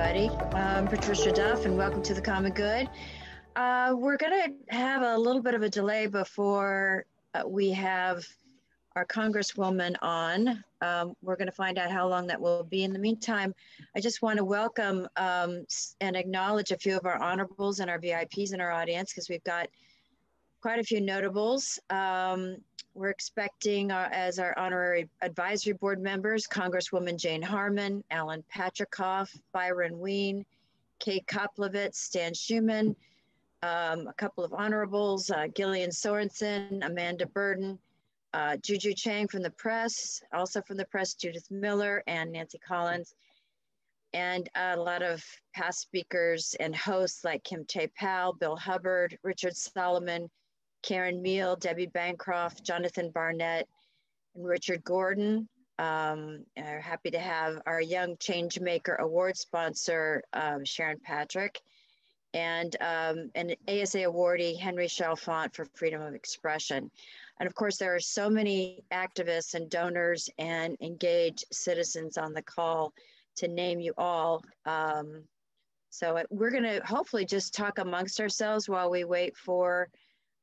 everybody. I'm Patricia Duff, and welcome to the Common Good. Uh, we're going to have a little bit of a delay before uh, we have our Congresswoman on. Um, we're going to find out how long that will be. In the meantime, I just want to welcome um, and acknowledge a few of our honorables and our VIPs in our audience because we've got quite a few notables. Um, we're expecting uh, as our honorary advisory board members, Congresswoman Jane Harman, Alan Patricof, Byron Wien, Kay Koplovitz, Stan Schuman, um, a couple of honorables, uh, Gillian Sorensen, Amanda Burden, uh, Juju Chang from the press, also from the press, Judith Miller and Nancy Collins, and a lot of past speakers and hosts like Kim Tay Powell, Bill Hubbard, Richard Solomon, Karen Meal, Debbie Bancroft, Jonathan Barnett, and Richard Gordon. Um, are happy to have our Young Changemaker Award sponsor, um, Sharon Patrick, and um, an ASA awardee, Henry Chalfant, for freedom of expression. And of course, there are so many activists and donors and engaged citizens on the call to name you all. Um, so we're going to hopefully just talk amongst ourselves while we wait for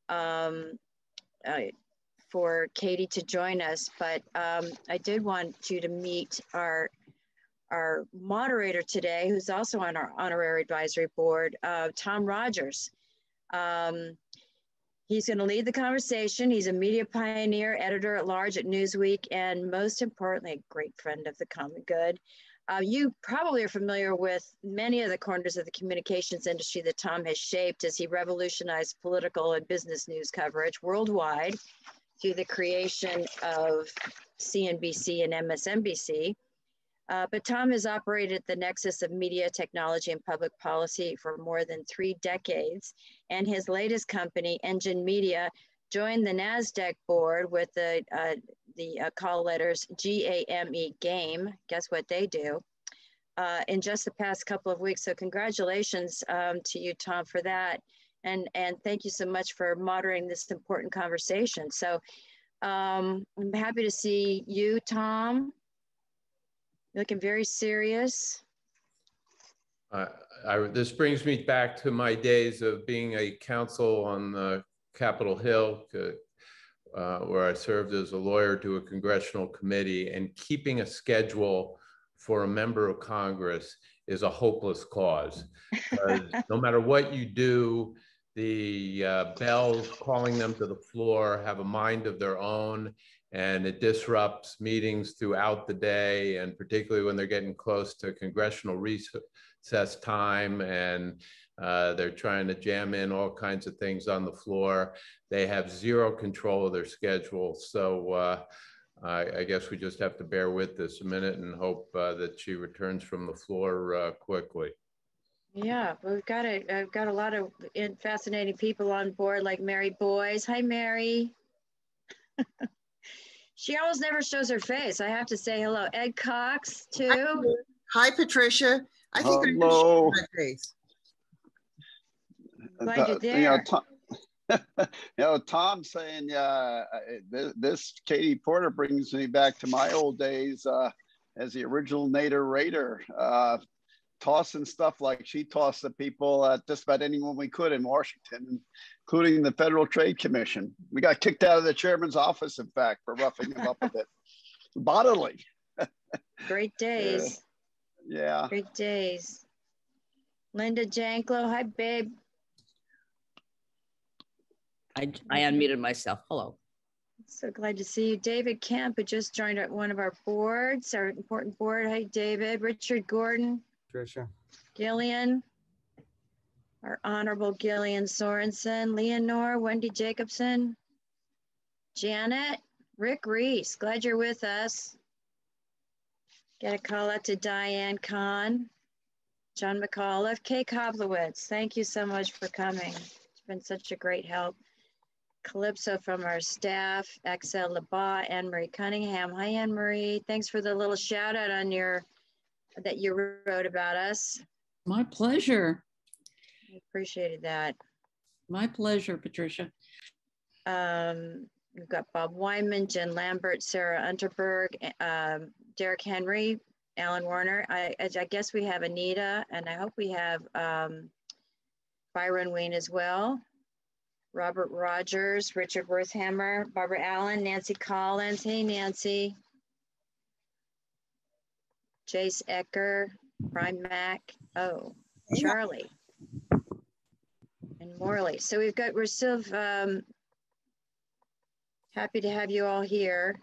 um, uh, for Katie to join us, but um, I did want you to meet our our moderator today, who's also on our honorary advisory board, uh, Tom Rogers. Um, he's going to lead the conversation. He's a media pioneer, editor at large at Newsweek, and most importantly, a great friend of the common good. Uh, you probably are familiar with many of the corners of the communications industry that Tom has shaped as he revolutionized political and business news coverage worldwide through the creation of CNBC and MSNBC. Uh, but Tom has operated the nexus of media, technology, and public policy for more than three decades. And his latest company, Engine Media, joined the NASDAQ board with the uh, the uh, call letters G-A-M-E game. Guess what they do? Uh, in just the past couple of weeks. So congratulations um, to you, Tom, for that. And, and thank you so much for moderating this important conversation. So um, I'm happy to see you, Tom. You're looking very serious. Uh, I, this brings me back to my days of being a counsel on the Capitol Hill, uh, where I served as a lawyer to a congressional committee, and keeping a schedule for a member of Congress is a hopeless cause. no matter what you do, the uh, bells calling them to the floor have a mind of their own, and it disrupts meetings throughout the day, and particularly when they're getting close to congressional recess time and uh, they're trying to jam in all kinds of things on the floor. They have zero control of their schedule. So uh, I, I, guess we just have to bear with this a minute and hope uh, that she returns from the floor uh, quickly. Yeah, we've got a, I've got a lot of fascinating people on board, like Mary Boies. Hi, Mary. she almost never shows her face. I have to say hello. Ed Cox, too. Hi, Patricia. I think hello. I my face. Glad you're there. You know, Tom, you know, Tom saying, uh, this, this, Katie Porter brings me back to my old days uh, as the original Nader Raider, uh, tossing stuff like she tossed the people at just about anyone we could in Washington, including the Federal Trade Commission. We got kicked out of the chairman's office, in fact, for roughing him up a bit, bodily. Great days. Yeah. yeah. Great days. Linda Janklow, hi, babe. I, I unmuted myself. Hello. So glad to see you. David Kemp, who just joined one of our boards, our important board. Hi, David. Richard Gordon. Tricia. Gillian. Our Honorable Gillian Sorensen. Leonore, Wendy Jacobson. Janet. Rick Reese, glad you're with us. Get a call out to Diane Kahn. John McAuliffe, Kay Koplovitz, thank you so much for coming. It's been such a great help. Calypso from our staff, Axel Labat, Anne-Marie Cunningham. Hi, Anne-Marie. Thanks for the little shout out on your, that you wrote about us. My pleasure. I appreciated that. My pleasure, Patricia. Um, we've got Bob Wyman, Jen Lambert, Sarah Unterberg, um, Derek Henry, Alan Warner. I, I guess we have Anita, and I hope we have um, Byron Wayne as well. Robert Rogers, Richard Worthhammer, Barbara Allen, Nancy Collins. Hey, Nancy. Jace Ecker, Brian Mack. Oh, Charlie. And Morley. So we've got, we're still um, happy to have you all here.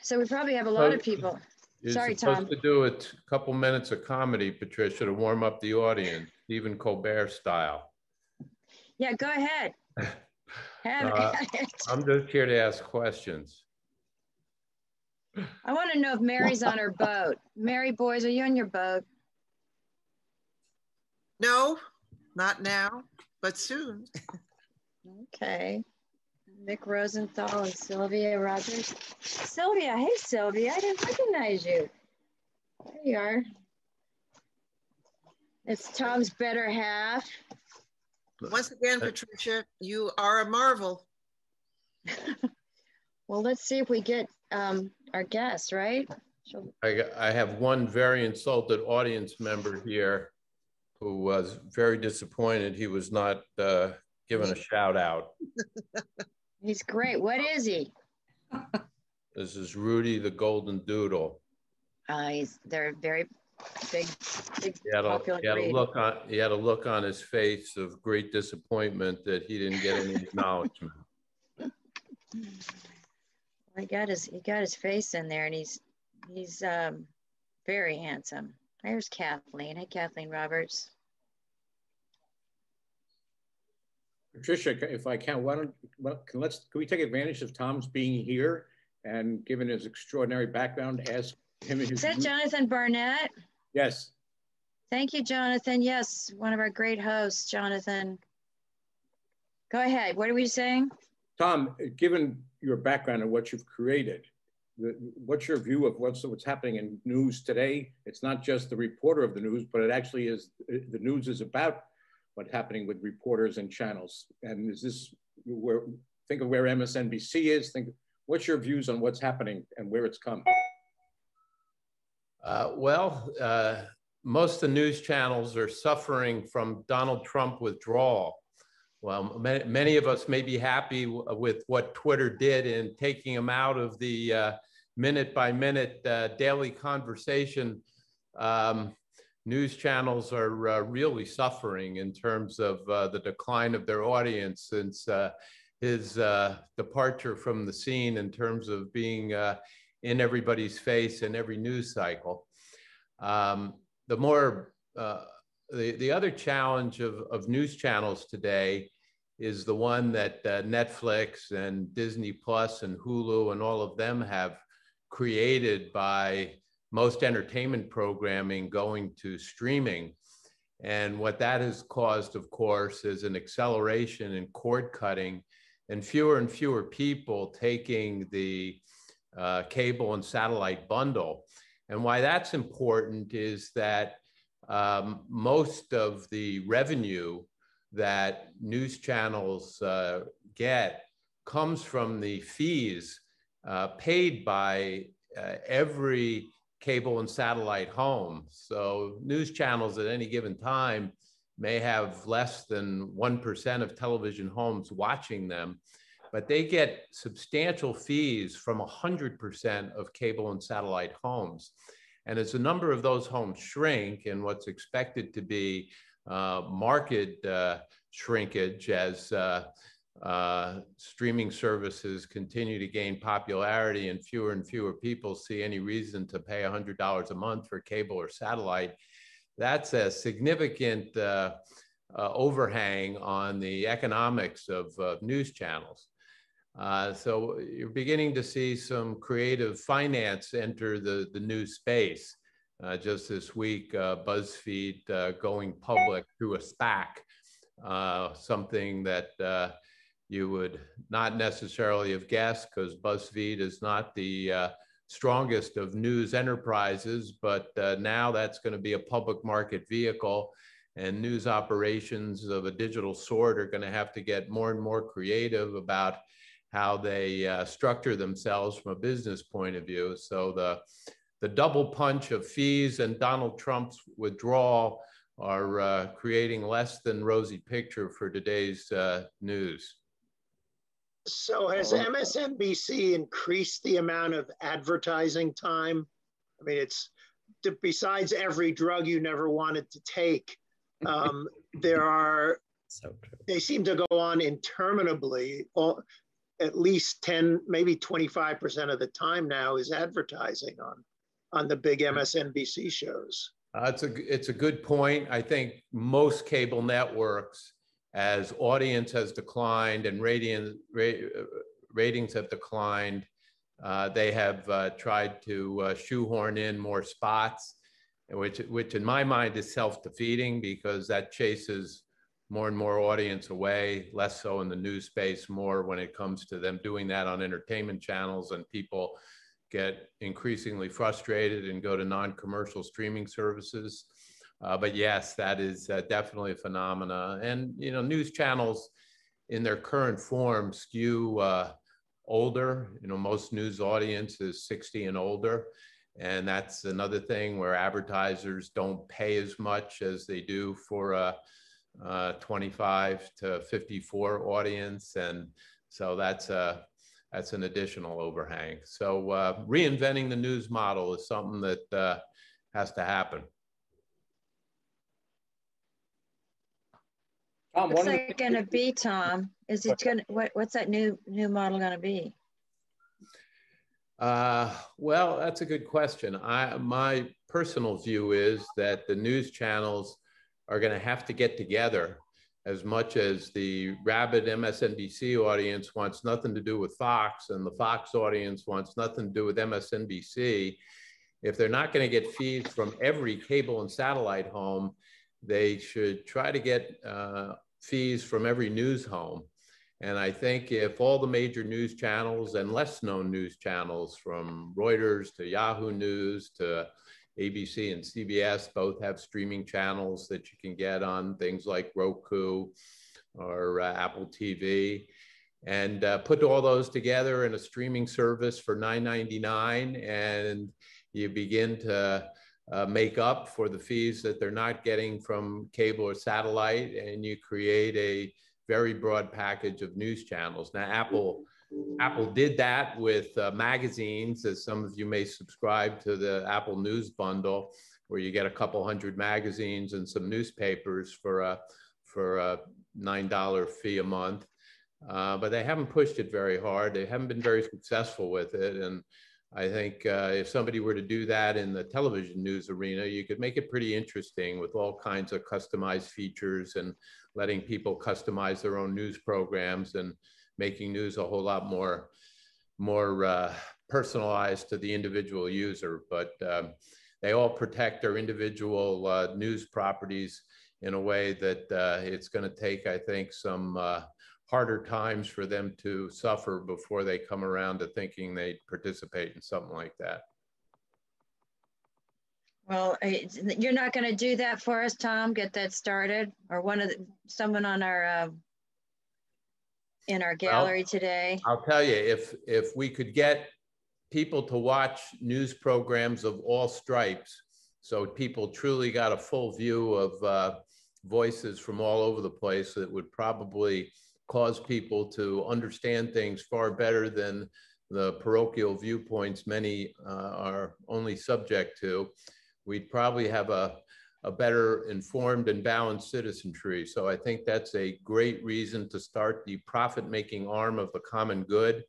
So we probably have a lot of people. You're Sorry, supposed Tom. to do a couple minutes of comedy, Patricia, to warm up the audience, Stephen Colbert style. Yeah, go ahead. Have Uh, it. I'm just here to ask questions. I want to know if Mary's on her boat. Mary Boies, are you on your boat? No, not now, but soon. Okay. Nick Rosenthal and Sylvia Rogers. Sylvia, hey Sylvia, I didn't recognize you. There you are. It's Tom's better half. Once again, Patricia, you are a marvel. Well, let's see if we get um, our guest, right? She'll- I, I have one very insulted audience member here who was very disappointed he was not uh, given a shout out. He's great. What is he? This is Rudy the Golden Doodle. Uh, he's they're very big, big He had a, popular he had a look on he had a look on his face of great disappointment that he didn't get any acknowledgement. He got his he got his face in there, and he's he's um, very handsome. There's Kathleen. Hey, Kathleen Roberts. Patricia, if I can, why don't, well, can let's, can we take advantage of Tom's being here and given his extraordinary background, ask him Is that Jonathan Barnett? Yes, Thank you, Jonathan. Yes, one of our great hosts, Jonathan. Go ahead. What are we saying? Tom, given your background and what you've created, what's your view of what's, what's happening in news today? It's not just the reporter of the news, but it actually is, the news is about what's happening with reporters and channels. And is this where, think of where MSNBC is, think, what's your views on what's happening and where it's come? Uh, well, uh, most of the news channels are suffering from Donald Trump withdrawal. Well, many, many of us may be happy with what Twitter did in taking him out of the uh, minute by minute uh, daily conversation. Um, news channels are uh, really suffering in terms of uh, the decline of their audience since his departure from the scene in terms of being in everybody's face in every news cycle. Um, the more, uh, the, the other challenge of, of news channels today is the one that uh, Netflix and Disney Plus and Hulu and all of them have created by most entertainment programming going to streaming. And what that has caused, of course, is an acceleration in cord cutting and fewer and fewer people taking the uh, cable and satellite bundle. And why that's important is that um, most of the revenue that news channels uh, get comes from the fees uh, paid by uh, every cable and satellite home. So news channels at any given time may have less than 1% of television homes watching them, but they get substantial fees from 100% of cable and satellite homes. And as the number of those homes shrink and what's expected to be uh, market uh, shrinkage as uh, uh, streaming services continue to gain popularity and fewer and fewer people see any reason to pay $100 a month for cable or satellite, that's a significant uh, uh, overhang on the economics of news channels. Uh, so you're beginning to see some creative finance enter the, the new space. Uh, just this week, uh, BuzzFeed going public through a SPAC, something that you would not necessarily have guessed because BuzzFeed is not the uh, strongest of news enterprises, but uh, now that's going to be a public market vehicle and news operations of a digital sort are going to have to get more and more creative about how they uh, structure themselves from a business point of view. So the the double punch of fees and Donald Trump's withdrawal are uh, creating less than rosy picture for today's uh, news. So has MSNBC increased the amount of advertising time? I mean, it's besides every drug you never wanted to take. Um, there are so they seem to go on interminably. All, at least 10, maybe 25% of the time now is advertising on on the big MSNBC shows. Uh, it's a it's a good point. I think most cable networks, as audience has declined and rating, uh, ratings have declined, uh, they have uh, tried to uh, shoehorn in more spots, which which in my mind is self defeating because that chases more and more audience away. Less so in the news space, more when it comes to them doing that on entertainment channels and people get increasingly frustrated and go to non-commercial streaming services. Uh, but yes, that is uh, definitely a phenomena. And you know, news channels in their current form skew uh, older. You know, most news audience is 60 and older. And that's another thing where advertisers don't pay as much as they do for a, a 25 to 54 audience. And so that's a, that's an additional overhang. So uh, reinventing the news model is something that uh, has to happen. Tom, what's that going to be, Tom? Is it going to what, what's that new new model going to be? Uh, well, that's a good question. I my personal view is that the news channels are going to have to get together as much as the rabid MSNBC audience wants nothing to do with Fox and the Fox audience wants nothing to do with MSNBC, if they're not going to get fees from every cable and satellite home, they should try to get uh, fees from every news home. And I think if all the major news channels and less known news channels from Reuters to Yahoo News to ABC and CBS both have streaming channels that you can get on things like Roku or uh, Apple TV. And uh, put all those together in a streaming service for $9.99, and you begin to uh, make up for the fees that they're not getting from cable or satellite, and you create a very broad package of news channels. Now, Apple Apple did that with uh, magazines, as some of you may subscribe to the Apple News Bundle, where you get a couple hundred magazines and some newspapers for a for a nine dollar fee a month. Uh, but they haven't pushed it very hard. They haven't been very successful with it. And I think uh, if somebody were to do that in the television news arena, you could make it pretty interesting with all kinds of customized features and letting people customize their own news programs and making news a whole lot more more uh, personalized to the individual user. But um, they all protect their individual uh, news properties in a way that uh, it's going to take, I think, some uh, harder times for them to suffer before they come around to thinking they participate in something like that. Well, you're not going to do that for us, Tom. Get that started, or one of the, someone on our uh, in our gallery well, today? I'll tell you, if if we could get people to watch news programs of all stripes, so people truly got a full view of uh, voices from all over the place, it would probably cause people to understand things far better than the parochial viewpoints many uh, are only subject to. We'd probably have a a better informed and balanced citizenry. So I think that's a great reason to start the profit making arm of the common good,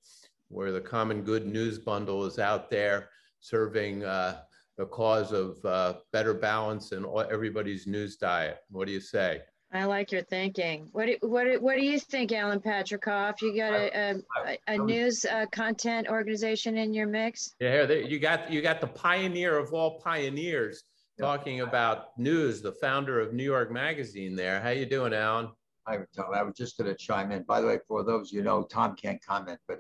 where the common good news bundle is out there serving uh, the cause of uh, better balance in everybody's news diet. What do you say? I like your thinking. What do, what do, what do you think, Alan Patricof? You got a, a, a news uh, content organization in your mix? Yeah, you got you got the pioneer of all pioneers talking about news, the founder of New York Magazine there. How you doing, Alan? Hi, Tom. I was just going to chime in. By the way, for those you know, Tom can't comment, but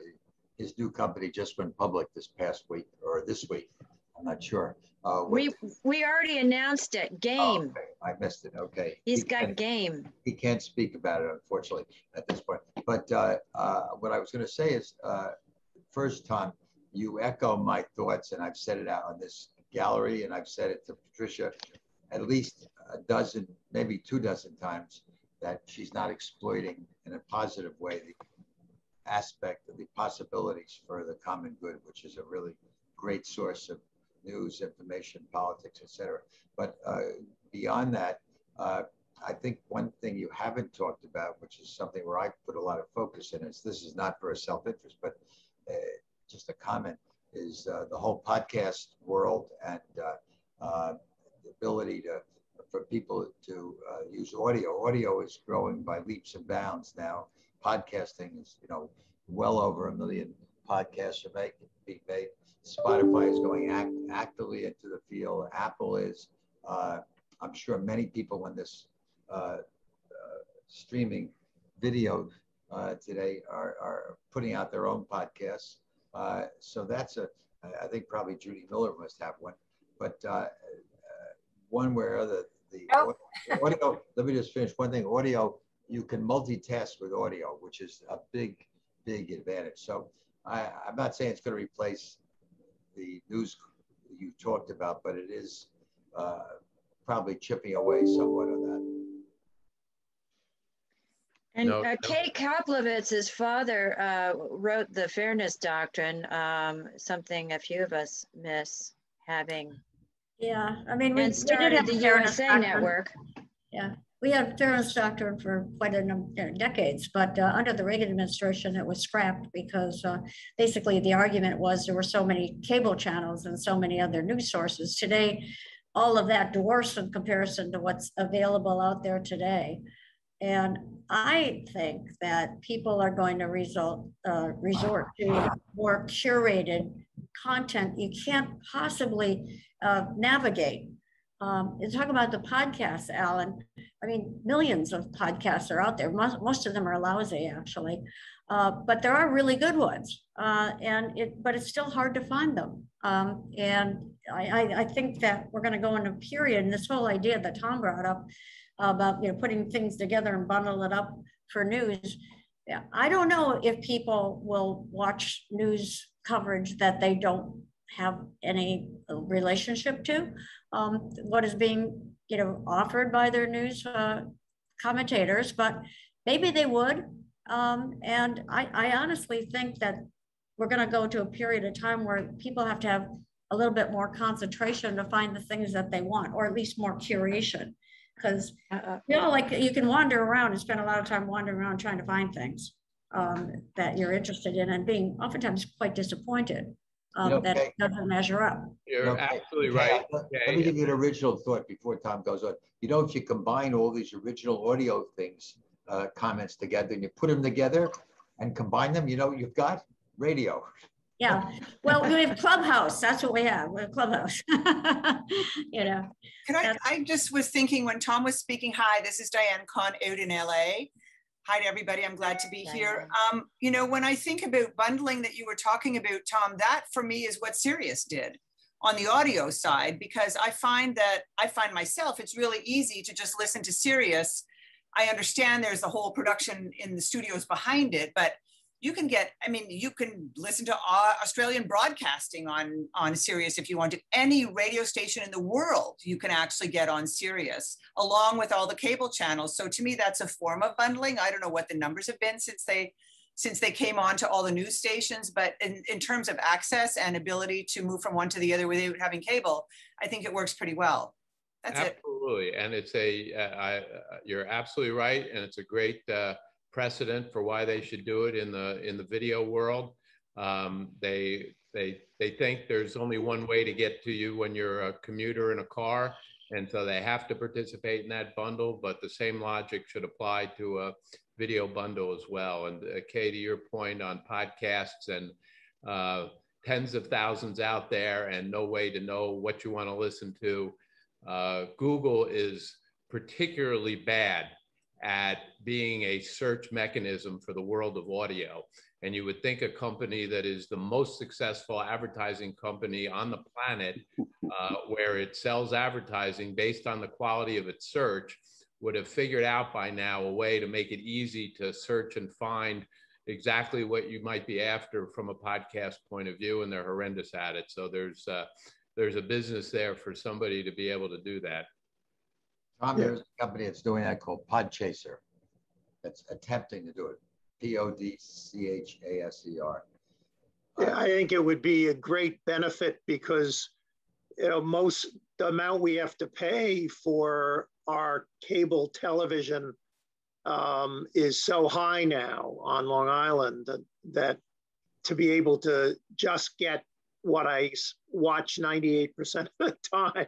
his new company just went public this past week or this week. I'm not sure. Uh, we we already announced it. Game. Oh, okay. I missed it. Okay. He's he got game. He can't speak about it, unfortunately, at this point. But uh, uh, what I was going to say is, uh, first, Tom, you echo my thoughts, and I've said it out on this gallery, and I've said it to Patricia at least a dozen, maybe two dozen times, that she's not exploiting in a positive way the aspect of the possibilities for the common good, which is a really great source of news, information, politics, etc. But uh, beyond that, uh, I think one thing you haven't talked about, which is something where I put a lot of focus in, is this is not for a self-interest, but uh, just a comment, is uh, the whole podcast world and uh, uh, the ability to for people to use audio. Audio is growing by leaps and bounds now. Podcasting is, you know, well over a million podcasts are making being made. Spotify is going act, actively into the field. Apple is. Uh, I'm sure many people when this uh, uh, streaming video uh, today are, are putting out their own podcasts. Uh, so that's a, I think probably Judy Miller must have one, but uh, uh, one way or other, the oh. audio, let me just finish one thing. Audio, you can multitask with audio, which is a big, big advantage. So I, I'm not saying it's going to replace the news you talked about, but it is uh, probably chipping away somewhat. And no, uh, no. Kay Koplovitz, father, uh, wrote the Fairness Doctrine, um, something a few of us miss having. Yeah, I mean, we, and started we the USA doctrine. Network. Yeah, we had Fairness Doctrine for quite a number decades, but uh, under the Reagan administration, it was scrapped because uh, basically the argument was there were so many cable channels and so many other news sources. Today, all of that dwarfs in comparison to what's available out there today. And I think that people are going to result, uh, resort to more curated content you can't possibly uh, navigate. Um, you talk about the podcasts, Alan. I mean, millions of podcasts are out there. Most, most of them are lousy, actually, uh, but there are really good ones. Uh, and it, but it's still hard to find them. Um, and I, I, I think that we're going to go in a period, and this whole idea that Tom brought up about you know putting things together and bundle it up for news. I don't know if people will watch news coverage that they don't have any relationship to. Um, what is being you know offered by their news uh, commentators, but maybe they would. Um, and I, I honestly think that we're going to go to a period of time where people have to have a little bit more concentration to find the things that they want, or at least more curation because uh, you know, like you can wander around and spend a lot of time wandering around trying to find things um, that you're interested in and being oftentimes quite disappointed um, okay. that it doesn't measure up. You're okay. absolutely right. Okay. Let me give you an original thought before Tom goes on. You know, if you combine all these original audio things, uh, comments together, and you put them together and combine them, you know, you've got radio. Yeah. Well, we have Clubhouse. That's what we have. We have Clubhouse. you know. Can I? I just was thinking when Tom was speaking. Hi, this is Diane Kahn out in LA. Hi to everybody. I'm glad to be here. Um, you know, when I think about bundling that you were talking about, Tom, that for me is what Sirius did on the audio side because I find that I find myself it's really easy to just listen to Sirius. I understand there's a whole production in the studios behind it, but you can get i mean you can listen to australian broadcasting on on sirius if you want to. Any radio station in the world you can actually get on sirius along with all the cable channels. So to me that's a form of bundling. I don't know what the numbers have been since they since they came on to all the news stations but in, in terms of access and ability to move from one to the other without having cable i think it works pretty well. That's absolutely it. Absolutely. And it's a uh, I, uh, you're absolutely right. And it's a great uh, precedent for why they should do it in the in the video world. Um, they they they think there's only one way to get to you when you're a commuter in a car, and so they have to participate in that bundle. But the same logic should apply to a video bundle as well. And uh, Kay, to your point on podcasts and uh, tens of thousands out there, and no way to know what you want to listen to. Uh, Google is particularly bad at being a search mechanism for the world of audio. And you would think a company that is the most successful advertising company on the planet, uh, where it sells advertising based on the quality of its search, would have figured out by now a way to make it easy to search and find exactly what you might be after from a podcast point of view, and they're horrendous at it. So there's uh, there's a business there for somebody to be able to do that. Tom, there's a company that's doing that called Podchaser. That's attempting to do it. P O D C H A S E R. Yeah, I think it would be a great benefit because you know most the amount we have to pay for our cable television um, is so high now on Long Island that, that to be able to just get what I watch 98% of the time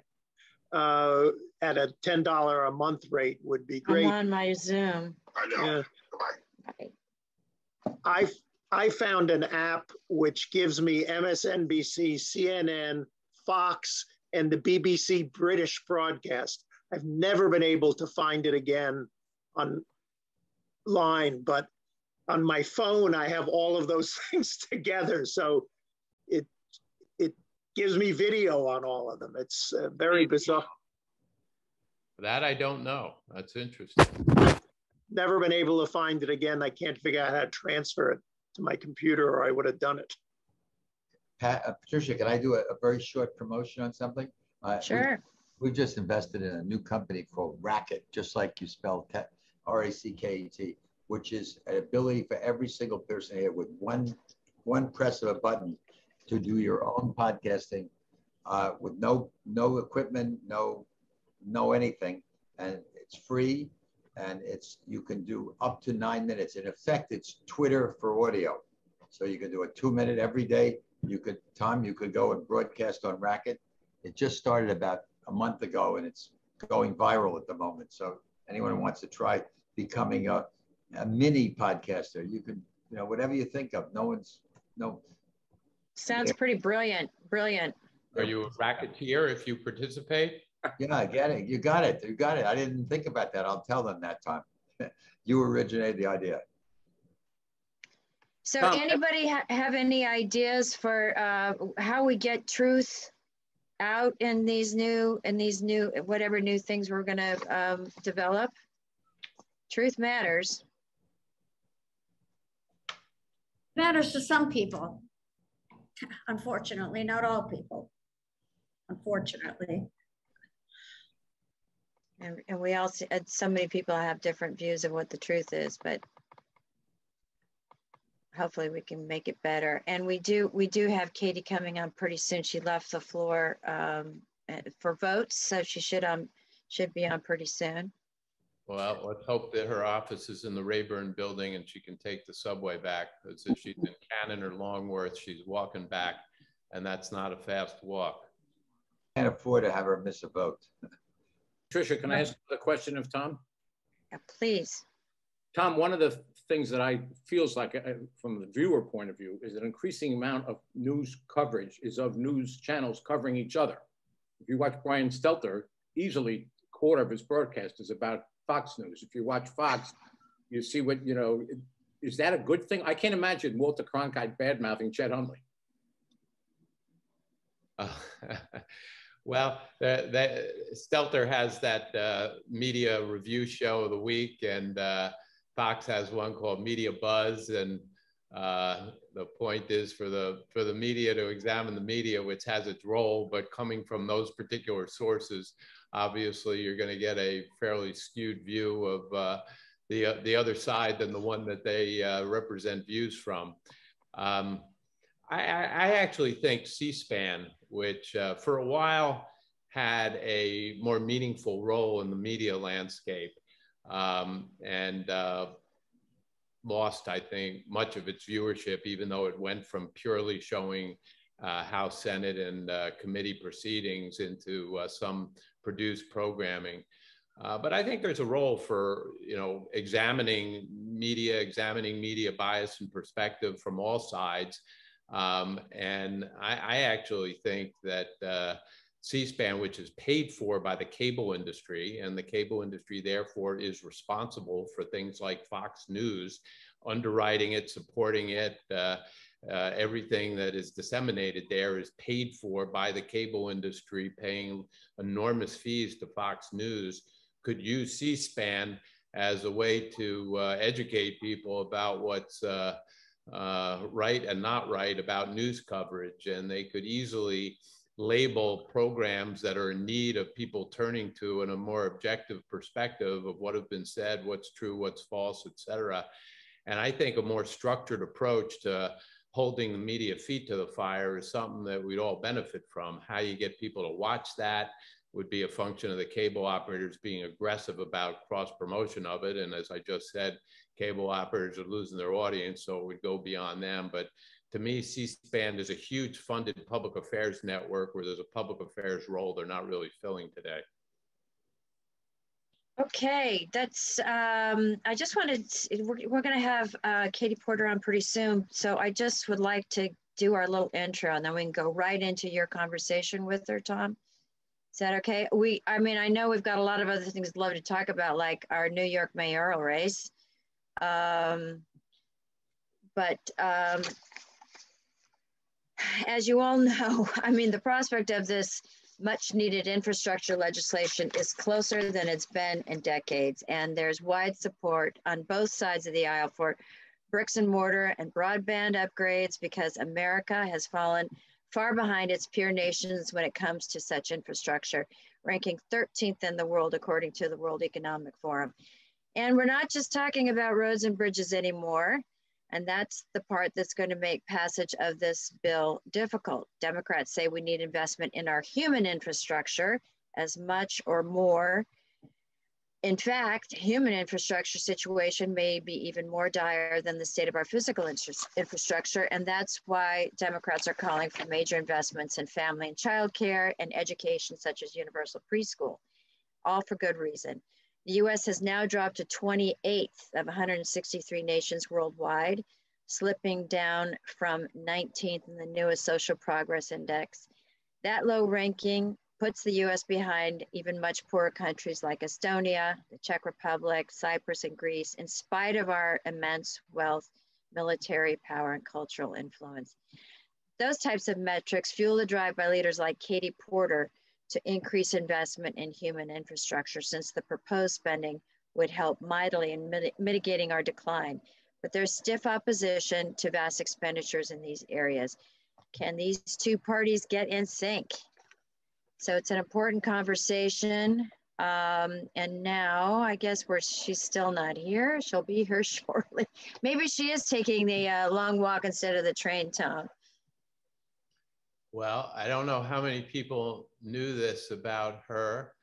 uh, at a $10 a month rate would be great. I'm on my Zoom. I know. Yeah. I I found an app which gives me MSNBC, CNN, Fox, and the BBC British broadcast. I've never been able to find it again online, but on my phone, I have all of those things together. So it it gives me video on all of them. It's uh, very bizarre. That I don't know. That's interesting. Never been able to find it again. I can't figure out how to transfer it to my computer, or I would have done it. Pat, uh, Patricia, can I do a, a, very short promotion on something? Uh, sure. We, have just invested in a new company called Racket, just like you spell R A C K E T, which is an ability for every single person here with one one press of a button to do your own podcasting uh, with no no equipment, no no anything, and it's free and it's you can do up to nine minutes. In effect, it's Twitter for audio. So you can do a two minute every day. You could, Tom, you could go and broadcast on Racket. It just started about a month ago and it's going viral at the moment. So anyone who wants to try becoming a, a mini podcaster, you can, you know, whatever you think of. No one's, no. Sounds pretty brilliant. Brilliant. Are you a racketeer if you participate? yeah, I get it. You got it. You got it. I didn't think about that. I'll tell them that time. you originated the idea. So anybody ha have any ideas for uh, how we get truth out in these new, in these new, whatever new things we're gonna um, develop? Truth matters. Matters to some people. Unfortunately, not all people. Unfortunately. And, and we all see, so many people have different views of what the truth is, but hopefully we can make it better. And we do we do have Katie coming on pretty soon. She left the floor um, eh, for votes, so she should um should be on pretty soon. Well, let's hope that her office is in the Rayburn building and she can take the subway back because if she's in Cannon or Longworth, she's walking back and that's not a fast walk. Can't afford to have her miss a vote. Tricia, can I ask a question of Tom? Yeah, please. Tom, one of the things that I feels like uh, from the viewer point of view is an increasing amount of news coverage is of news channels covering each other. If you watch Brian Stelter, easily quarter of his broadcast is about Fox News. If you watch Fox, you see what, you know, is that a good thing? I can't imagine Walter Cronkite bad mouthing Chet Huntley. Uh, Well, Stelter has that uh, media review show of the week, and uh, Fox has one called Media Buzz. And uh, the point is for the for the media to examine the media, which has its role, but coming from those particular sources, obviously you're going to get a fairly skewed view of uh, the uh, the other side than the one that they uh, represent views from. Um, I, I, actually think C-SPAN which uh, for a while had a more meaningful role in the media landscape um, and uh, lost, I think, much of its viewership, even though it went from purely showing uh, House, Senate, and uh, committee proceedings into uh, some produced programming. Uh, but I think there's a role for you know examining media, examining media bias and perspective from all sides, um, and I, I, actually think that uh, C-SPAN, which is paid for by the cable industry, and the cable industry therefore is responsible for things like Fox News, underwriting it, supporting it. Uh, uh, everything that is disseminated there is paid for by the cable industry, paying enormous fees to Fox News. Could use C-SPAN as a way to uh, educate people about what's uh, uh, right and not right about news coverage. And they could easily label programs that are in need of people turning to in a more objective perspective of what have been said, what's true, what's false, et cetera. And I think a more structured approach to holding the media feet to the fire is something that we'd all benefit from. How you get people to watch that would be a function of the cable operators being aggressive about cross promotion of it. And as I just said, cable operators are losing their audience, so it would go beyond them. But to me, C-SPAN is a huge funded public affairs network where there's a public affairs role they're not really filling today. Okay, that's, um, I just wanted, to, we're, we're going to have uh, Katie Porter on pretty soon. So I just would like to do our little intro and then we can go right into your conversation with her, Tom. Is that okay? We, I mean, I know we've got a lot of other things to love to talk about, like our New York mayoral race. Um, but um, as you all know, I mean, the prospect of this much needed infrastructure legislation is closer than it's been in decades, and there's wide support on both sides of the aisle for bricks and mortar and broadband upgrades because America has fallen far behind its peer nations when it comes to such infrastructure, ranking 13th in the world according to the World Economic Forum. And we're not just talking about roads and bridges anymore. And that's the part that's going to make passage of this bill difficult. Democrats say we need investment in our human infrastructure as much or more. In fact, human infrastructure situation may be even more dire than the state of our physical infrastructure. And that's why Democrats are calling for major investments in family and child care and education, such as universal preschool, all for good reason. The US has now dropped to 28th of 163 nations worldwide, slipping down from 19th in the newest social progress index. That low ranking puts the US behind even much poorer countries like Estonia, the Czech Republic, Cyprus, and Greece, in spite of our immense wealth, military power, and cultural influence. Those types of metrics fuel the drive by leaders like Katie Porter to increase investment in human infrastructure since the proposed spending would help mightily in mit mitigating our decline. But there's stiff opposition to vast expenditures in these areas. Can these two parties get in sync? So it's an important conversation. Um, and now I guess where she's still not here, she'll be here shortly. Maybe she is taking the uh, long walk instead of the train, Tom. Well, I don't know how many people knew this about her,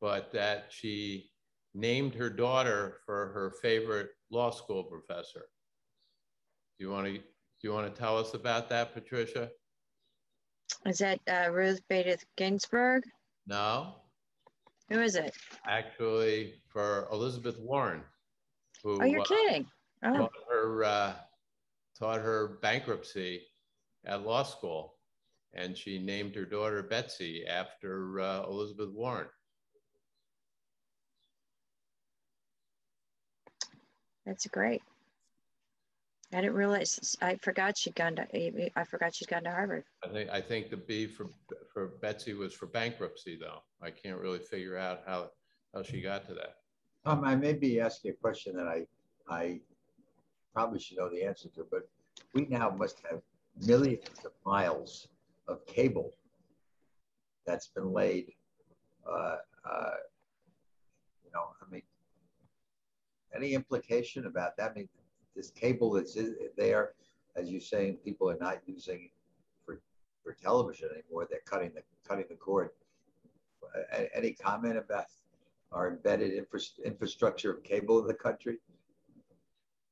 but that she named her daughter for her favorite law school professor. Do you want to do you want to tell us about that, Patricia? Is that uh, Ruth Bader Ginsburg? No. Who is it? Actually, for Elizabeth Warren. Who, oh, you're uh, kidding. Oh. Taught her uh, taught her bankruptcy at law school and she named her daughter Betsy after uh, Elizabeth Warren. That's great. I didn't realize. I forgot she'd gone to. I forgot she's gone to Harvard. I think. I think the B for for Betsy was for bankruptcy, though. I can't really figure out how how she got to that. Um, I may be asking a question that I I probably should know the answer to, but we now must have millions of miles of cable that's been laid. Uh, uh, you know, I mean, any implication about that? I mean, this cable that's there, as you're saying, people are not using for for television anymore. They're cutting the cutting the cord. Any comment about our embedded infra infrastructure of cable in the country?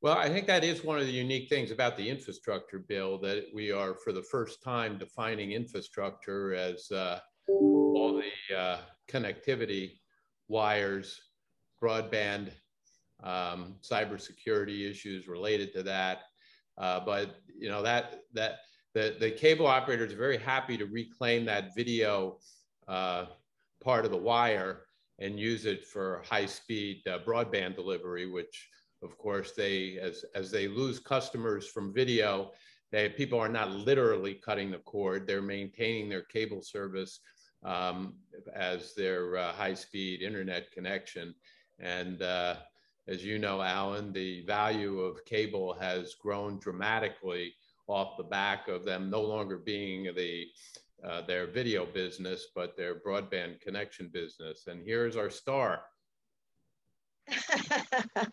Well, I think that is one of the unique things about the infrastructure bill that we are, for the first time, defining infrastructure as uh, all the uh, connectivity, wires, broadband, um, cybersecurity issues related to that. Uh, but you know that that the the cable operators are very happy to reclaim that video uh, part of the wire and use it for high speed uh, broadband delivery, which of course, they as as they lose customers from video, they people are not literally cutting the cord; they're maintaining their cable service um, as their uh, high-speed internet connection. And uh, as you know, Alan, the value of cable has grown dramatically off the back of them no longer being the uh, their video business, but their broadband connection business. And here's our star.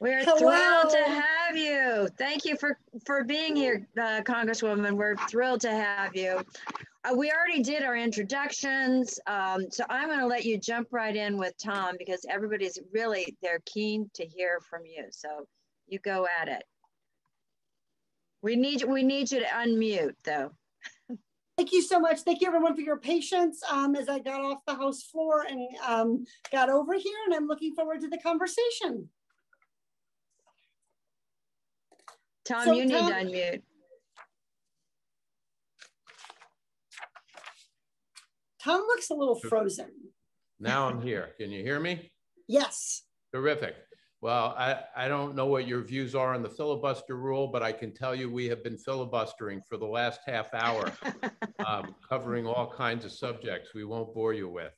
We're Hello. thrilled to have you. Thank you for, for being here, uh, Congresswoman. We're thrilled to have you. Uh, we already did our introductions, um, so I'm going to let you jump right in with Tom because everybody's really, they're keen to hear from you. So you go at it. We need, we need you to unmute though. Thank you so much. Thank you everyone for your patience um, as I got off the House floor and um, got over here and I'm looking forward to the conversation. Tom, so, you Tom, need to unmute. Tom looks a little frozen. Now I'm here. Can you hear me? Yes. Terrific. Well, I, I don't know what your views are on the filibuster rule, but I can tell you we have been filibustering for the last half hour, um, covering all kinds of subjects we won't bore you with.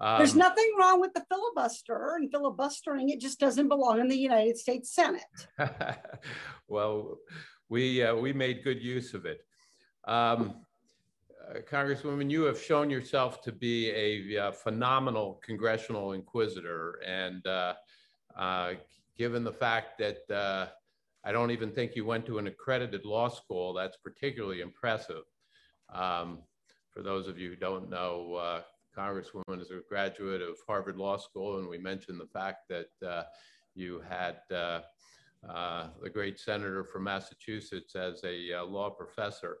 Um, There's nothing wrong with the filibuster and filibustering. It just doesn't belong in the United States Senate. well, we, uh, we made good use of it. Um, uh, Congresswoman, you have shown yourself to be a, a uh, phenomenal congressional inquisitor. And uh, uh, given the fact that uh, I don't even think you went to an accredited law school, that's particularly impressive. Um, for those of you who don't know, uh, Congresswoman is a graduate of Harvard Law School, and we mentioned the fact that uh, you had uh, uh, the great senator from Massachusetts as a uh, law professor.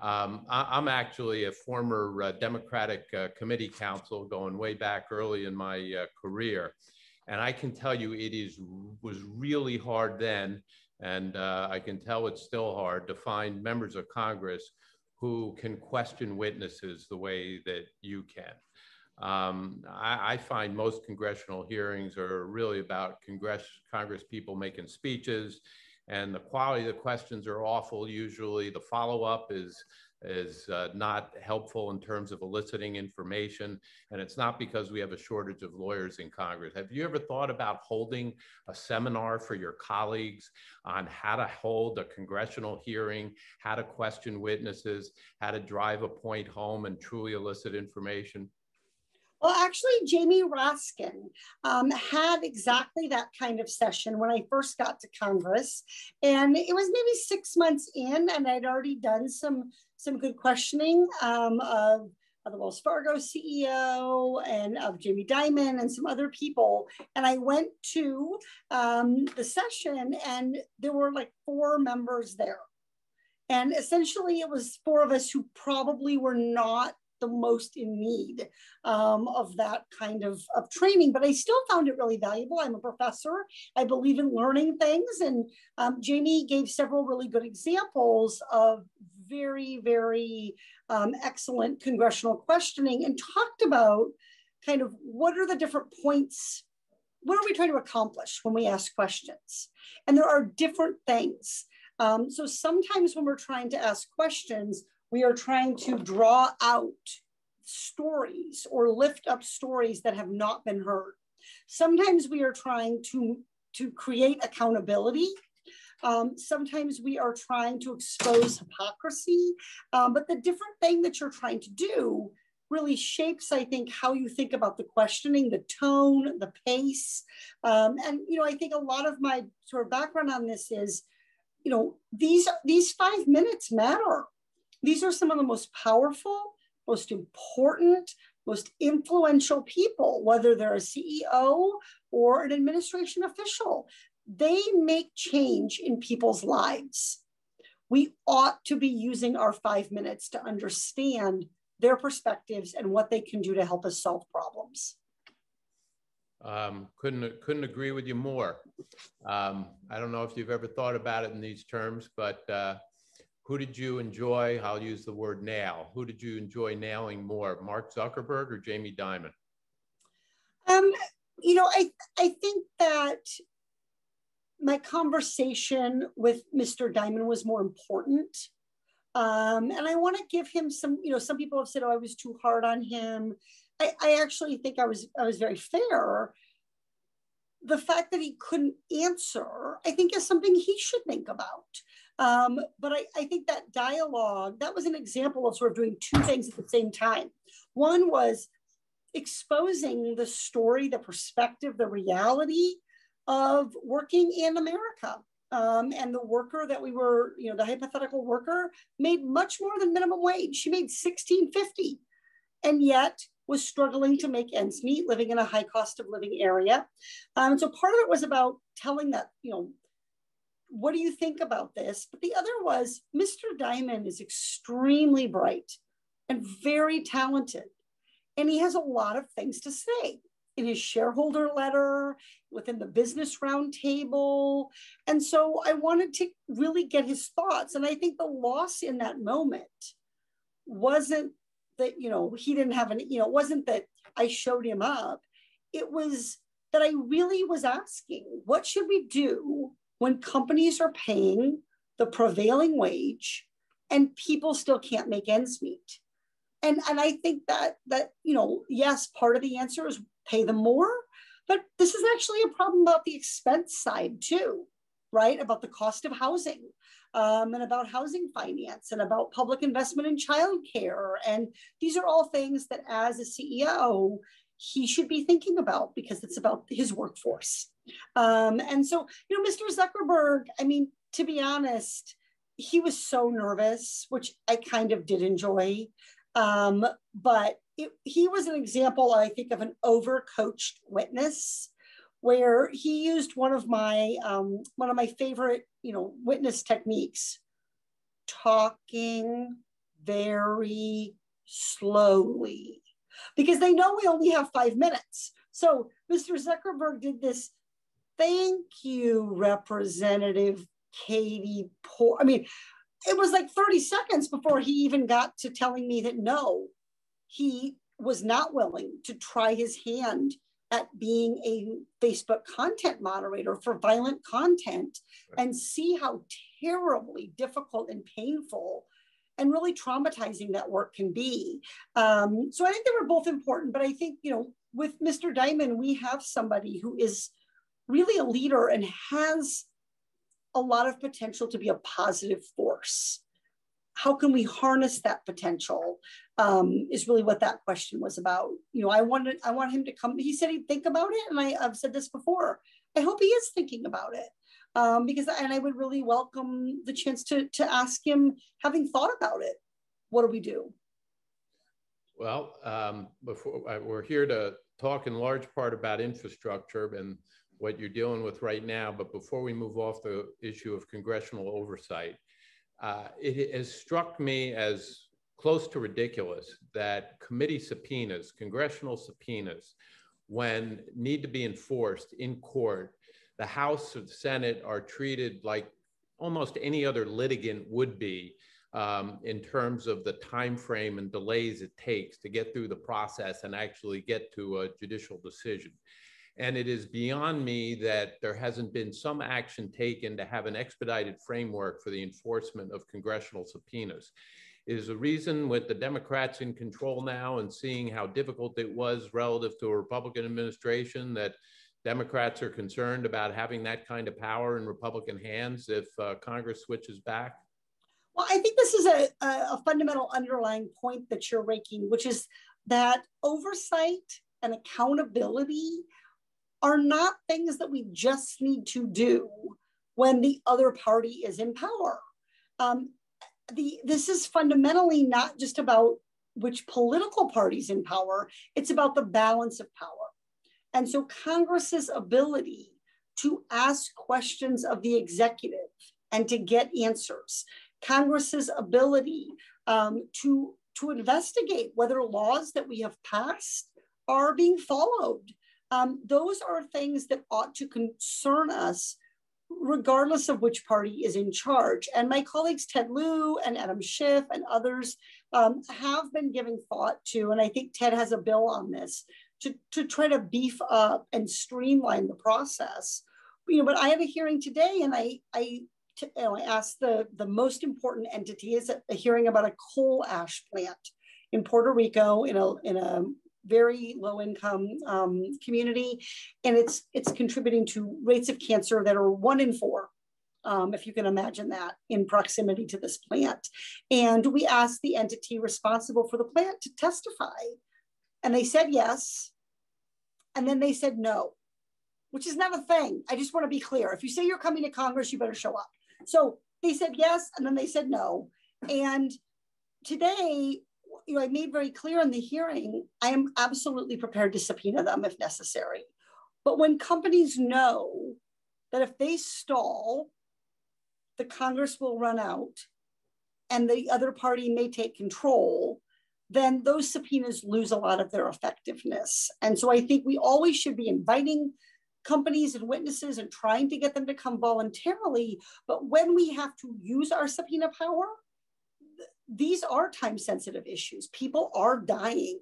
Um, I, am actually a former uh, Democratic uh, committee counsel going way back early in my career. And I can tell you it is was really hard then, and I can tell it's still hard to find members of Congress who can question witnesses the way that you can. Um, I, I, find most congressional hearings are really about Congress, Congress people making speeches, and the quality of the questions are awful. Usually, the follow up is is uh, not helpful in terms of eliciting information, and it's not because we have a shortage of lawyers in Congress. Have you ever thought about holding a seminar for your colleagues on how to hold a congressional hearing, how to question witnesses, how to drive a point home and truly elicit information? Well, actually, Jamie Raskin um, had exactly that kind of session when I first got to Congress. And it was maybe six months in, and I'd already done some, some good questioning um, of, of the Wells Fargo CEO and of Jamie Dimon and some other people. And I went to um, the session, and there were like four members there. And essentially, it was four of us who probably were not the most in need um, of that kind of, of training. But I still found it really valuable. I'm a professor. I believe in learning things. And um, Jamie gave several really good examples of very, very um, excellent congressional questioning and talked about kind of what are the different points what are we trying to accomplish when we ask questions? And there are different things. Um, so sometimes when we're trying to ask questions, we are trying to draw out stories or lift up stories that have not been heard. Sometimes we are trying to, to create accountability. Um, sometimes we are trying to expose hypocrisy. Um, but the different thing that you're trying to do really shapes, I think, how you think about the questioning, the tone, the pace. Um, and, you know, I think a lot of my sort of background on this is, you know, these, these five minutes matter. These are some of the most powerful, most important, most influential people, whether they're a CEO or an administration official. They make change in people's lives. We ought to be using our five minutes to understand their perspectives and what they can do to help us solve problems. Um, couldn't couldn't agree with you more. Um, I don't know if you've ever thought about it in these terms, but uh, who did you enjoy? I'll use the word nail. Who did you enjoy nailing more, Mark Zuckerberg or Jamie Dimon? Um, you know, I I think that my conversation with Mr. Dimon was more important. Um, and I want to give him some, you know, some people have said, oh, I was too hard on him. I, I actually think I was I was very fair the fact that he couldn't answer, I think, is something he should think about. Um, but I, I think that dialogue, that was an example of sort of doing two things at the same time. One was exposing the story, the perspective, the reality of working in America. Um, and the worker that we were, you know, the hypothetical worker made much more than minimum wage. She made 1650 and yet was struggling to make ends meet, living in a high cost of living area. Um, so part of it was about telling that, you know, what do you think about this? But the other was Mr. Dimon is extremely bright and very talented. And he has a lot of things to say in his shareholder letter, within the business roundtable. And so I wanted to really get his thoughts. And I think the loss in that moment wasn't that, you know, he didn't have any, you know, it wasn't that I showed him up. It was that I really was asking, what should we do when companies are paying the prevailing wage and people still can't make ends meet? And, and I think that that you know yes part of the answer is pay them more but this is actually a problem about the expense side too right about the cost of housing um, and about housing finance and about public investment in childcare and these are all things that as a ceo he should be thinking about because it's about his workforce. Um, and so you know mr zuckerberg i mean to be honest he was so nervous which i kind of did enjoy. Um, but it, he was an example, I think, of an overcoached witness, where he used one of my um, one of my favorite, you know, witness techniques, talking very slowly, because they know we only have five minutes. So Mr. Zuckerberg did this. Thank you, Representative Katie Porter. I mean, it was like 30 seconds before he even got to telling me that no, he was not willing to try his hand at being a Facebook content moderator for violent content and see how terribly difficult and painful and really traumatizing that work can be. Um, so I think they were both important, but I think, you know, with Mr. Dimon, we have somebody who is really a leader and has a lot of potential to be a positive force. How can we harness that potential? Um, is really what that question was about. You know, I wanted, I want him to come. He said he'd think about it, and I, have said this before. I hope he is thinking about it um, because, and I would really welcome the chance to to ask him, having thought about it, what do we do? Well, um, before we're here to talk in large part about infrastructure and what you're dealing with right now. But before we move off the issue of congressional oversight, uh, it has struck me as close to ridiculous that committee subpoenas, congressional subpoenas, when need to be enforced in court, the House the Senate are treated like almost any other litigant would be um, in terms of the time frame and delays it takes to get through the process and actually get to a judicial decision. And it is beyond me that there hasn't been some action taken to have an expedited framework for the enforcement of congressional subpoenas. Is the reason with the Democrats in control now and seeing how difficult it was relative to a Republican administration that Democrats are concerned about having that kind of power in Republican hands if uh, Congress switches back? Well, I think this is a, a fundamental underlying point that you're making, which is that oversight and accountability are not things that we just need to do when the other party is in power. Um, the, this is fundamentally not just about which political party's in power, it's about the balance of power. And so Congress's ability to ask questions of the executive and to get answers, Congress's ability um, to, to investigate whether laws that we have passed are being followed, um, those are things that ought to concern us regardless of which party is in charge. And my colleagues Ted Lieu and Adam Schiff and others um, have been giving thought to, and I think Ted has a bill on this, to, to try to beef up and streamline the process. You know, but I have a hearing today and I, I you know, I asked the, the most important entity is a hearing about a coal ash plant in Puerto Rico in a, in a very low income um, community, and it's it's contributing to rates of cancer that are one in four. Um, if you can imagine that in proximity to this plant. And we asked the entity responsible for the plant to testify. And they said yes. And then they said no, which is not a thing. I just want to be clear. If you say you're coming to Congress, you better show up. So they said yes, and then they said no. And today, you know, I made very clear in the hearing, I am absolutely prepared to subpoena them if necessary. But when companies know that if they stall, the Congress will run out and the other party may take control, then those subpoenas lose a lot of their effectiveness. And so I think we always should be inviting companies and witnesses and trying to get them to come voluntarily. But when we have to use our subpoena power, these are time sensitive issues. People are dying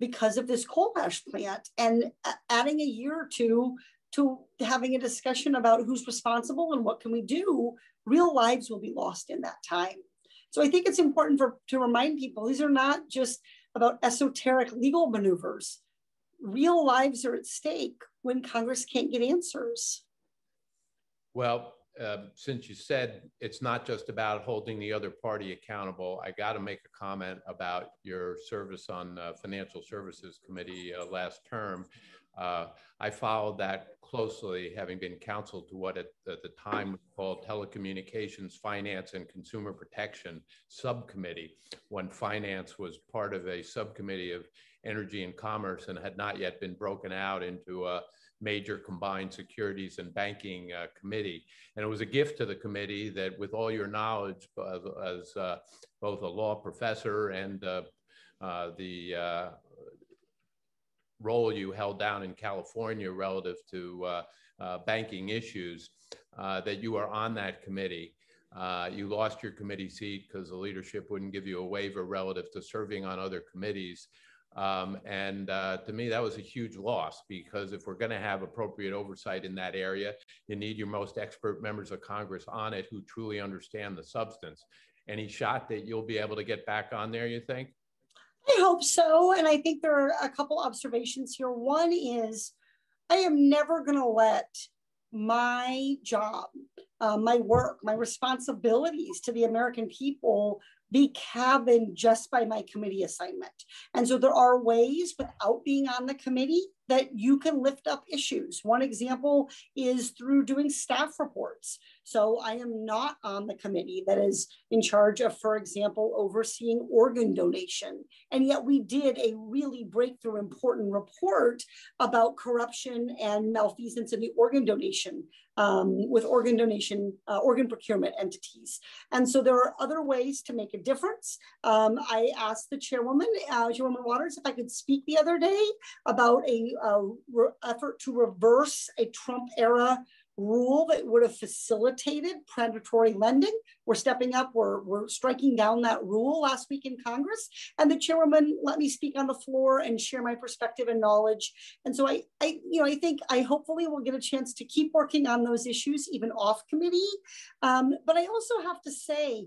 because of this coal ash plant and adding a year or two to having a discussion about who's responsible and what can we do real lives will be lost in that time so i think it's important for to remind people these are not just about esoteric legal maneuvers real lives are at stake when congress can't get answers well um, since you said it's not just about holding the other party accountable, I got to make a comment about your service on the Financial Services Committee uh, last term. Uh, I followed that closely, having been counsel to what at, at the time was called Telecommunications, Finance, and Consumer Protection Subcommittee, when finance was part of a subcommittee of energy and commerce and had not yet been broken out into a major combined securities and banking uh, committee. And it was a gift to the committee that with all your knowledge as, as uh, both a law professor and uh, uh the uh, role you held down in California relative to uh, banking issues, that you are on that committee. Uh, you lost your committee seat because the leadership wouldn't give you a waiver relative to serving on other committees. Um, and uh, to me, that was a huge loss because if we're going to have appropriate oversight in that area, you need your most expert members of Congress on it who truly understand the substance. Any shot that you'll be able to get back on there, you think? I hope so. And I think there are a couple observations here. One is I am never going to let my job, uh, my work, my responsibilities to the American people be cabined just by my committee assignment. And so there are ways without being on the committee that you can lift up issues. One example is through doing staff reports. So I am not on the committee that is in charge of, for example, overseeing organ donation. And yet we did a really breakthrough important report about corruption and malfeasance in the organ donation um, with organ donation, uh, organ procurement entities. And so there are other ways to make a difference. Um, I asked the chairwoman, uh, Chairwoman Waters, if I could speak the other day about a uh, effort to reverse a Trump era rule that would have facilitated predatory lending. We're stepping up, we're, we're striking down that rule last week in Congress. And the chairwoman let me speak on the floor and share my perspective and knowledge. And so I, I you know, I think I hopefully will get a chance to keep working on those issues even off committee. Um, but I also have to say,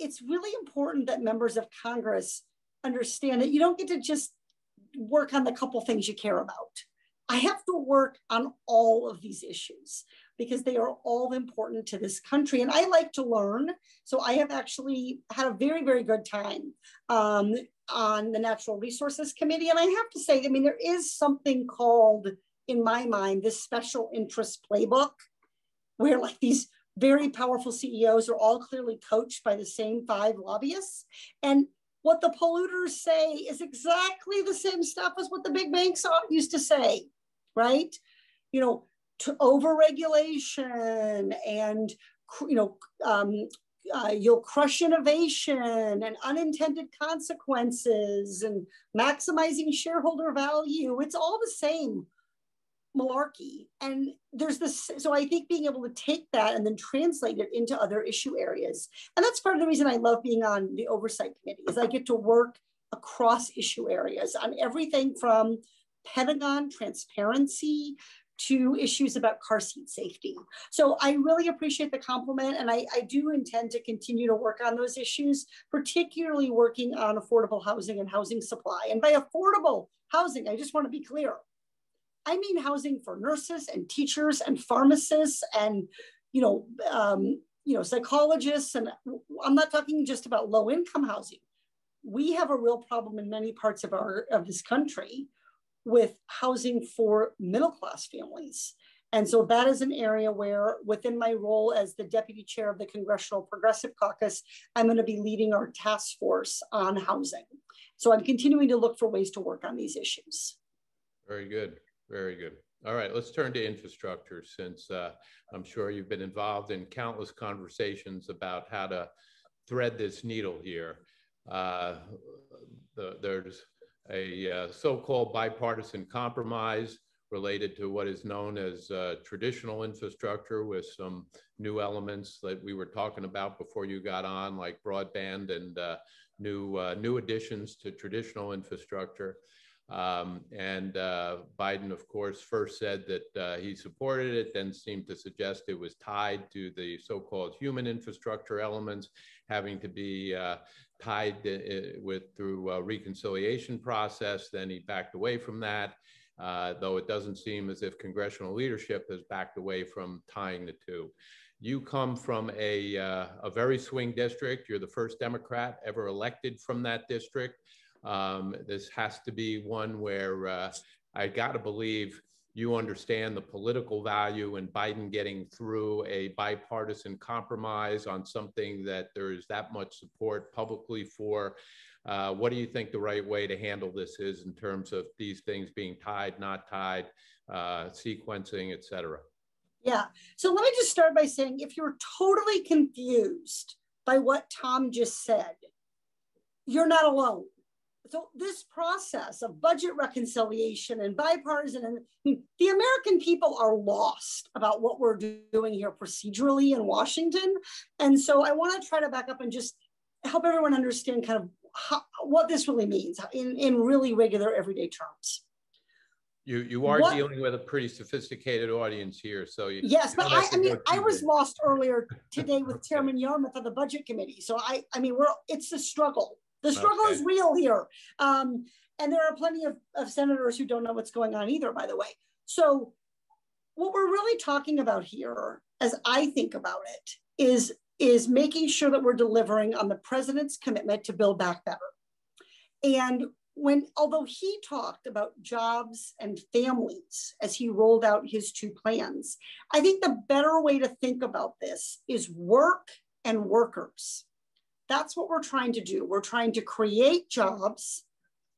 it's really important that members of Congress understand that you don't get to just work on the couple things you care about. I have to work on all of these issues because they are all important to this country. And I like to learn. So I have actually had a very, very good time um, on the Natural Resources Committee. And I have to say, I mean, there is something called, in my mind, this special interest playbook where like these very powerful CEOs are all clearly coached by the same five lobbyists. And what the polluters say is exactly the same stuff as what the big banks used to say right? You know, to overregulation and, you know, um, uh, you'll crush innovation and unintended consequences and maximizing shareholder value. It's all the same malarkey. And there's this, so I think being able to take that and then translate it into other issue areas. And that's part of the reason I love being on the oversight committee is I get to work across issue areas on everything from Pentagon transparency to issues about car seat safety. So I really appreciate the compliment and I, I do intend to continue to work on those issues, particularly working on affordable housing and housing supply. And by affordable housing, I just want to be clear. I mean housing for nurses and teachers and pharmacists and you know um, you know psychologists and I'm not talking just about low income housing. We have a real problem in many parts of our of this country with housing for middle class families. And so that is an area where, within my role as the deputy chair of the Congressional Progressive Caucus, I'm going to be leading our task force on housing. So I'm continuing to look for ways to work on these issues. Very good. Very good. All right, let's turn to infrastructure since uh, I'm sure you've been involved in countless conversations about how to thread this needle here. Uh, the, there's a uh, so-called bipartisan compromise related to what is known as uh, traditional infrastructure with some new elements that we were talking about before you got on, like broadband and uh, new, uh, new additions to traditional infrastructure. Um, and uh, Biden, of course, first said that uh, he supported it, then seemed to suggest it was tied to the so called human infrastructure elements having to be uh, tied uh, with through a reconciliation process. Then he backed away from that, uh, though it doesn't seem as if congressional leadership has backed away from tying the two. You come from a, uh, a very swing district. You're the first Democrat ever elected from that district. Um, this has to be one where uh, I got to believe you understand the political value in Biden getting through a bipartisan compromise on something that there is that much support publicly for. Uh, what do you think the right way to handle this is in terms of these things being tied, not tied, uh, sequencing, et cetera? Yeah. So let me just start by saying if you're totally confused by what Tom just said, you're not alone so this process of budget reconciliation and bipartisan and hmm, the american people are lost about what we're doing here procedurally in washington and so i want to try to back up and just help everyone understand kind of how, what this really means in, in really regular everyday terms you you are what, dealing with a pretty sophisticated audience here, so you, yes. But I, I mean, I was lost earlier today with Chairman Yarmuth of the Budget Committee. So I, I mean, we're it's a struggle the struggle okay. is real here. Um, and there are plenty of, of senators who don't know what's going on either, by the way. So, what we're really talking about here, as I think about it, is, is making sure that we're delivering on the president's commitment to build back better. And when, although he talked about jobs and families as he rolled out his two plans, I think the better way to think about this is work and workers. That's what we're trying to do. We're trying to create jobs,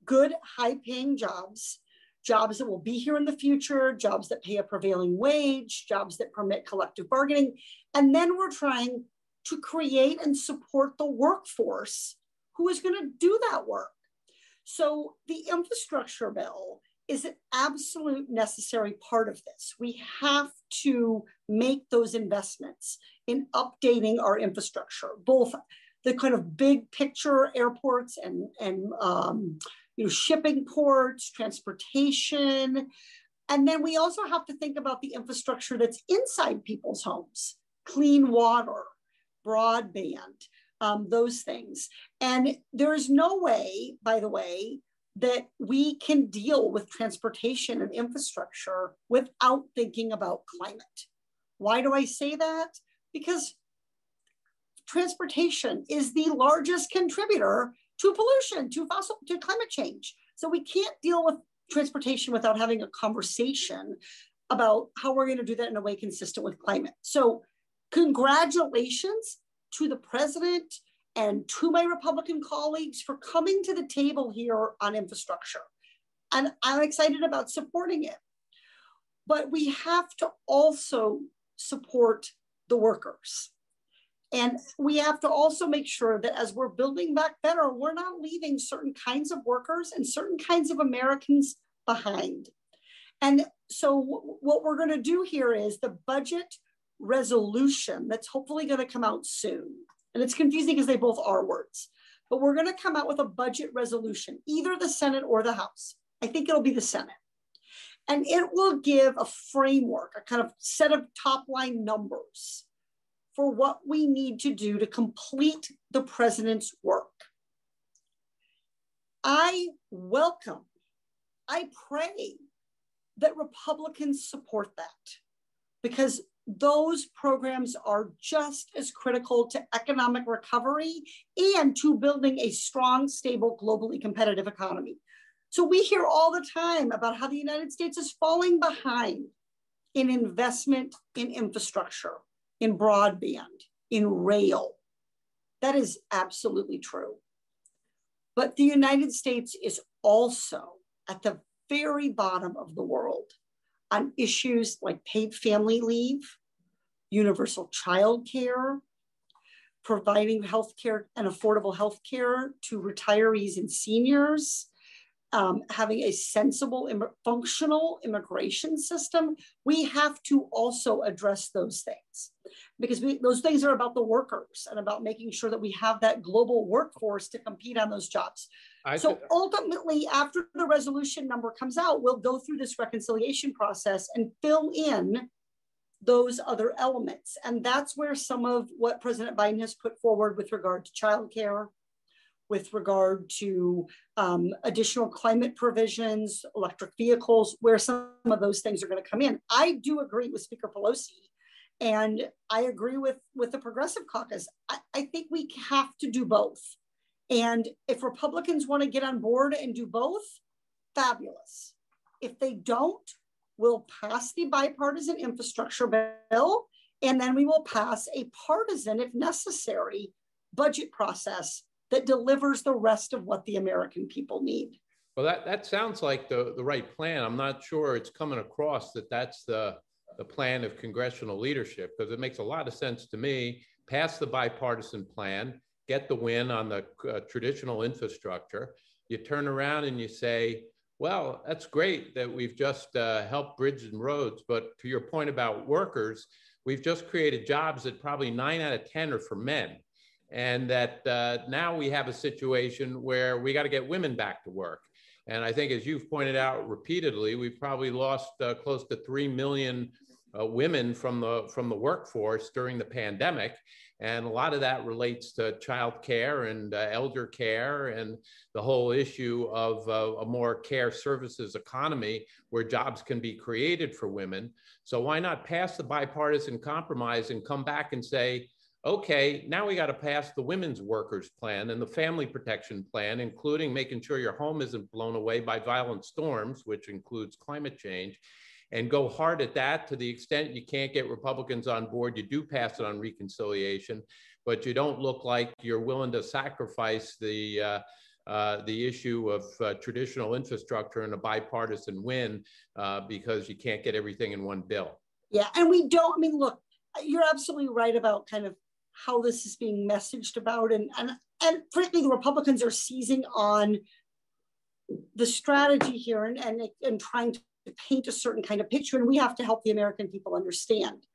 good, high paying jobs, jobs that will be here in the future, jobs that pay a prevailing wage, jobs that permit collective bargaining. And then we're trying to create and support the workforce who is going to do that work. So the infrastructure bill is an absolute necessary part of this. We have to make those investments in updating our infrastructure, both the kind of big picture airports and, and um, you know, shipping ports, transportation. And then we also have to think about the infrastructure that's inside people's homes, clean water, broadband, um, those things. And there is no way, by the way, that we can deal with transportation and infrastructure without thinking about climate. Why do I say that? Because transportation is the largest contributor to pollution, to fossil, to climate change. So we can't deal with transportation without having a conversation about how we're going to do that in a way consistent with climate. So congratulations to the president and to my Republican colleagues for coming to the table here on infrastructure. And I'm excited about supporting it. But we have to also support the workers. And we have to also make sure that as we're building back better, we're not leaving certain kinds of workers and certain kinds of Americans behind. And so, what we're going to do here is the budget resolution that's hopefully going to come out soon. And it's confusing because they both are words, but we're going to come out with a budget resolution, either the Senate or the House. I think it'll be the Senate. And it will give a framework, a kind of set of top line numbers for what we need to do to complete the president's work. I welcome, I pray that Republicans support that because those programs are just as critical to economic recovery and to building a strong, stable, globally competitive economy. So we hear all the time about how the United States is falling behind in investment in infrastructure, in broadband, in rail. That is absolutely true. But the United States is also at the very bottom of the world on issues like paid family leave, universal child care, providing health care and affordable health care to retirees and seniors, um, having a sensible, Im functional immigration system, we have to also address those things because we, those things are about the workers and about making sure that we have that global workforce to compete on those jobs. I so ultimately, after the resolution number comes out, we'll go through this reconciliation process and fill in those other elements. And that's where some of what President Biden has put forward with regard to childcare, with regard to um, additional climate provisions, electric vehicles, where some of those things are going to come in. I do agree with Speaker Pelosi and I agree with, with the Progressive Caucus. I, I think we have to do both. And if Republicans want to get on board and do both, fabulous. If they don't, we'll pass the bipartisan infrastructure bill, and then we will pass a partisan, if necessary, budget process that delivers the rest of what the American people need. Well, that, that sounds like the, the right plan. I'm not sure it's coming across that that's the the plan of congressional leadership because it makes a lot of sense to me. Pass the bipartisan plan, get the win on the uh, traditional infrastructure. You turn around and you say, well, that's great that we've just uh, helped bridges and roads, but to your point about workers, we've just created jobs that probably nine out of 10 are for men. And that uh, now we have a situation where we got to get women back to work. And I think, as you've pointed out repeatedly, we've probably lost uh, close to 3 million uh, women from the from the workforce during the pandemic and a lot of that relates to child care and uh, elder care and the whole issue of uh, a more care services economy where jobs can be created for women so why not pass the bipartisan compromise and come back and say okay now we got to pass the women's workers plan and the family protection plan including making sure your home isn't blown away by violent storms which includes climate change and go hard at that to the extent you can't get Republicans on board. You do pass it on reconciliation, but you don't look like you're willing to sacrifice the uh, uh, the issue of uh, traditional infrastructure and a bipartisan win uh, because you can't get everything in one bill. Yeah, and we don't. I mean, look, you're absolutely right about kind of how this is being messaged about, and and and frankly, the Republicans are seizing on the strategy here and and, and trying to paint a certain kind of picture, and we have to help the American people understand.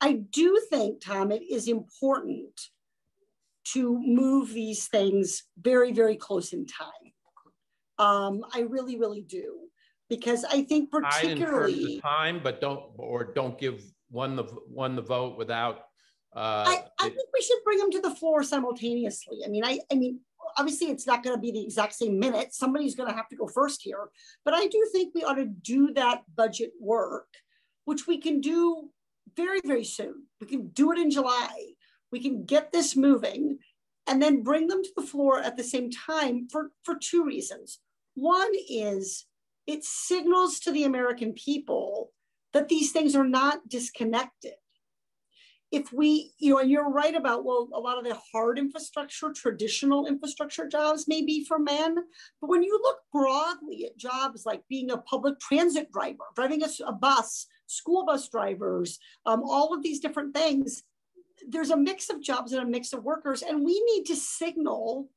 I do think, Tom, it is important to move these things very, very close in time. Um, I really, really do, because I think particularly I time, but don't or don't give one the one the vote without. Uh, I, I think we should bring them to the floor simultaneously. I mean, I, I mean, obviously it's not going to be the exact same minute. Somebody's going to have to go first here. But I do think we ought to do that budget work, which we can do very, very soon. We can do it in July. We can get this moving and then bring them to the floor at the same time for, for two reasons. One is it signals to the American people that these things are not disconnected if we, you know, and you're right about, well, a lot of the hard infrastructure, traditional infrastructure jobs may be for men. But when you look broadly at jobs like being a public transit driver, driving a, a bus, school bus drivers, um, all of these different things, there's a mix of jobs and a mix of workers. And we need to signal,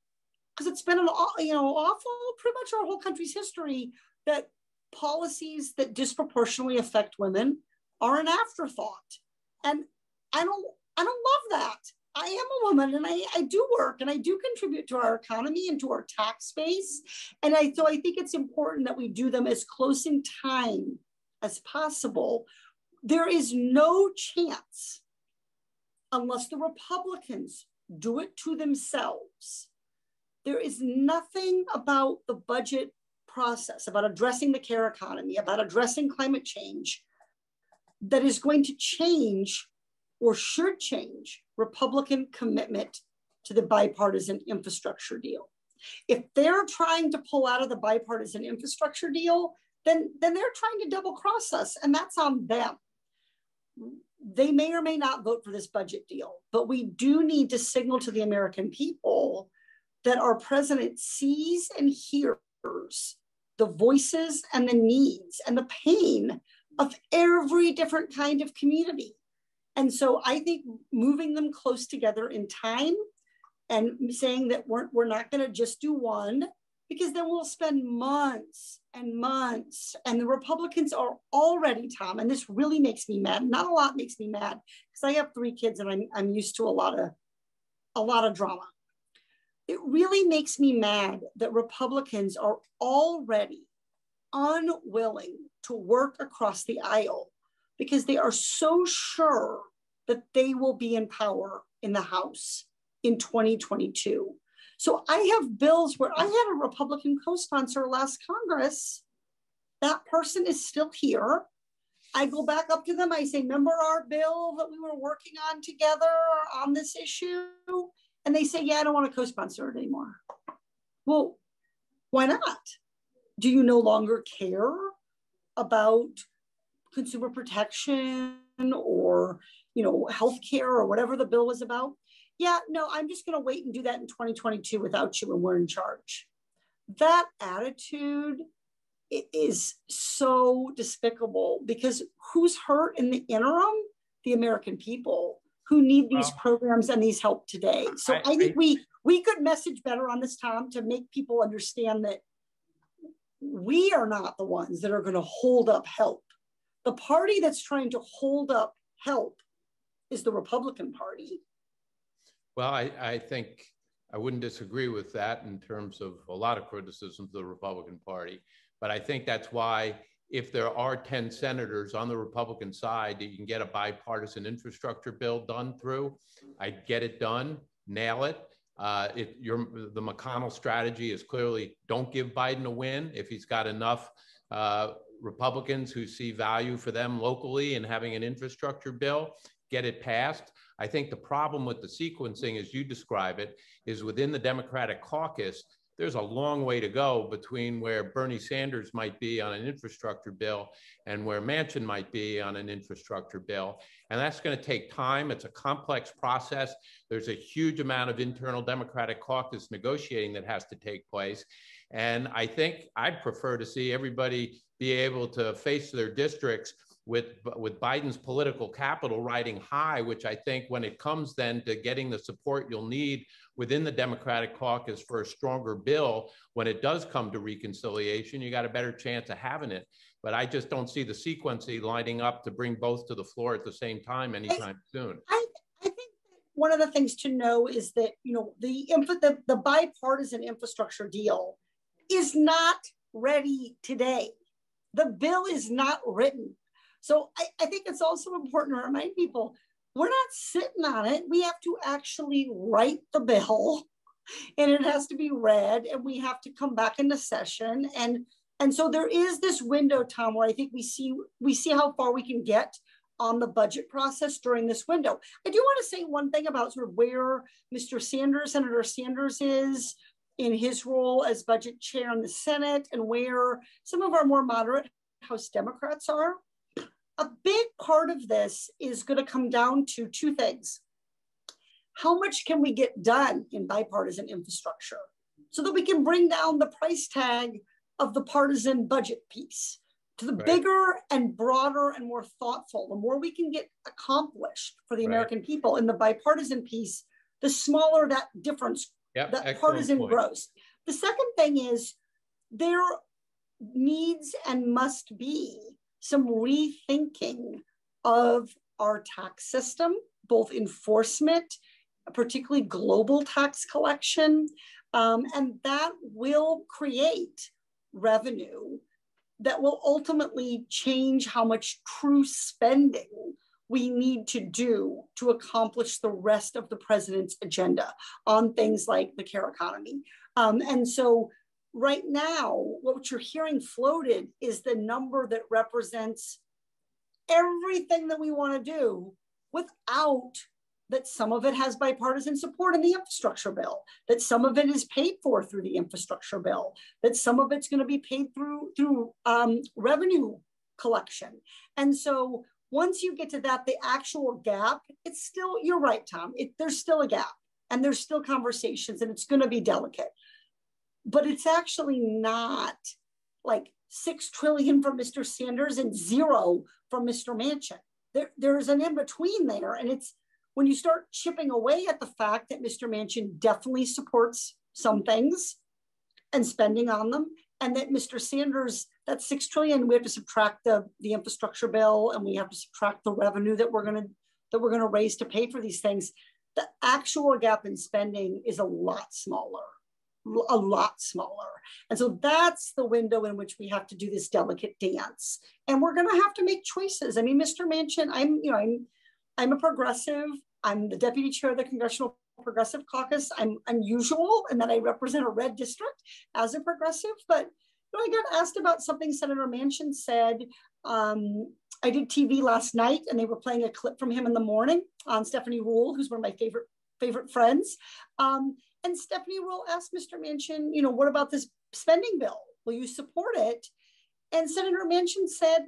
because it's been an, you know, awful, pretty much our whole country's history, that policies that disproportionately affect women are an afterthought. And I don't I don't love that. I am a woman and I, I do work and I do contribute to our economy and to our tax base. And I so I think it's important that we do them as close in time as possible. There is no chance, unless the Republicans do it to themselves, there is nothing about the budget process, about addressing the care economy, about addressing climate change that is going to change or should change Republican commitment to the bipartisan infrastructure deal. If they're trying to pull out of the bipartisan infrastructure deal, then, then they're trying to double cross us, and that's on them. They may or may not vote for this budget deal, but we do need to signal to the American people that our president sees and hears the voices and the needs and the pain of every different kind of community. And so I think moving them close together in time and saying that we're, we're not going to just do one, because then we'll spend months and months. And the Republicans are already, Tom, and this really makes me mad. Not a lot makes me mad because I have three kids and I'm, I'm used to a lot of a lot of drama. It really makes me mad that Republicans are already unwilling to work across the aisle because they are so sure that they will be in power in the House in 2022. So I have bills where I had a Republican co sponsor last Congress. That person is still here. I go back up to them. I say, Remember our bill that we were working on together on this issue? And they say, Yeah, I don't want to co sponsor it anymore. Well, why not? Do you no longer care about consumer protection or you know healthcare or whatever the bill was about? yeah, no, I'm just going to wait and do that in 2022 without you and we're in charge. That attitude is so despicable because who's hurt in the interim? The American people who need these programs and these help today. So I, I think I, we we could message better on this, Tom, to make people understand that we are not the ones that are going to hold up help. The party that's trying to hold up help is the Republican Party. Well, I, I think I wouldn't disagree with that in terms of a lot of criticisms of the Republican Party. But I think that's why if there are 10 senators on the Republican side that you can get a bipartisan infrastructure bill done through, I'd get it done, nail it. Uh, if your the McConnell strategy is clearly don't give Biden a win if he's got enough uh, Republicans who see value for them locally in having an infrastructure bill, get it passed. I think the problem with the sequencing, as you describe it, is within the Democratic caucus, there's a long way to go between where Bernie Sanders might be on an infrastructure bill and where Manchin might be on an infrastructure bill. And that's going to take time. It's a complex process. There's a huge amount of internal Democratic caucus negotiating that has to take place. And I think I'd prefer to see everybody be able to face their districts with with Biden's political capital riding high, which I think when it comes then to getting the support you'll need within the Democratic caucus for a stronger bill, when it does come to reconciliation, you got a better chance of having it. But I just don't see the sequencing lining up to bring both to the floor at the same time anytime I, soon. I, I think one of the things to know is that you know the, the the bipartisan infrastructure deal is not ready today. The bill is not written. So I, I think it's also important to remind people we're not sitting on it. We have to actually write the bill and it has to be read and we have to come back into session and and so there is this window tom where i think we see we see how far we can get on the budget process during this window i do want to say one thing about sort of where mr sanders senator sanders is in his role as budget chair in the senate and where some of our more moderate house democrats are a big part of this is going to come down to two things. How much can we get done in bipartisan infrastructure so that we can bring down the price tag of the partisan budget piece to the right. bigger and broader and more thoughtful, the more we can get accomplished for the right. American people in the bipartisan piece, the smaller that difference, yep, that partisan point. grows. The second thing is there needs and must be some rethinking of our tax system, both enforcement, particularly global tax collection, um, and that will create revenue that will ultimately change how much true spending we need to do to accomplish the rest of the president's agenda on things like the care economy. Um, and so right now, what you're hearing floated is the number that represents everything that we want to do without that some of it has bipartisan support in the infrastructure bill, that some of it is paid for through the infrastructure bill, that some of it's going to be paid through through um, revenue collection. And so once you get to that, the actual gap, it's still, you're right, Tom, it, there's still a gap and there's still conversations and it's going to be delicate. But it's actually not like six trillion from Mr. Sanders and zero from Mr. Manchin. There, there's an in between there. And it's when you start chipping away at the fact that Mr. Manchin definitely supports some things and spending on them, and that Mr. Sanders, that six trillion, we have to subtract the, the infrastructure bill and we have to subtract the revenue that we're gonna that we're gonna raise to pay for these things. The actual gap in spending is a lot smaller, a lot smaller. And so that's the window in which we have to do this delicate dance. And we're gonna have to make choices. I mean, Mr. Manchin, I'm, you know, I'm I'm a progressive. I'm the deputy chair of the Congressional Progressive Caucus. I'm unusual in that I represent a red district as a progressive, but I got asked about something Senator Manchin said. Um, I did TV last night and they were playing a clip from him in the morning on Stephanie Ruhle, who's one of my favorite favorite friends. Um, and Stephanie Ruhle asked Mr. Manchin, you know, what about this spending bill? Will you support it? And Senator Manchin said,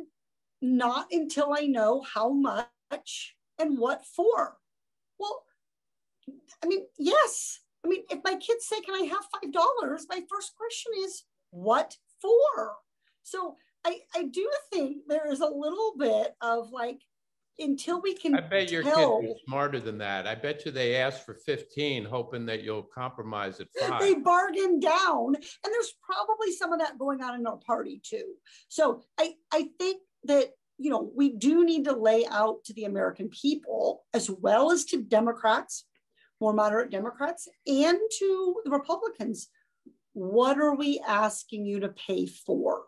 not until I know how much and what for? Well, I mean, yes. I mean, if my kids say, Can I have $5? My first question is, What for? So I, I do think there is a little bit of like, until we can. I bet your tell, kids are smarter than that. I bet you they asked for 15, hoping that you'll compromise at five. They bargain down. And there's probably some of that going on in our party too. So I, I think that you know, we do need to lay out to the American people, as well as to Democrats, more moderate Democrats, and to the Republicans, what are we asking you to pay for?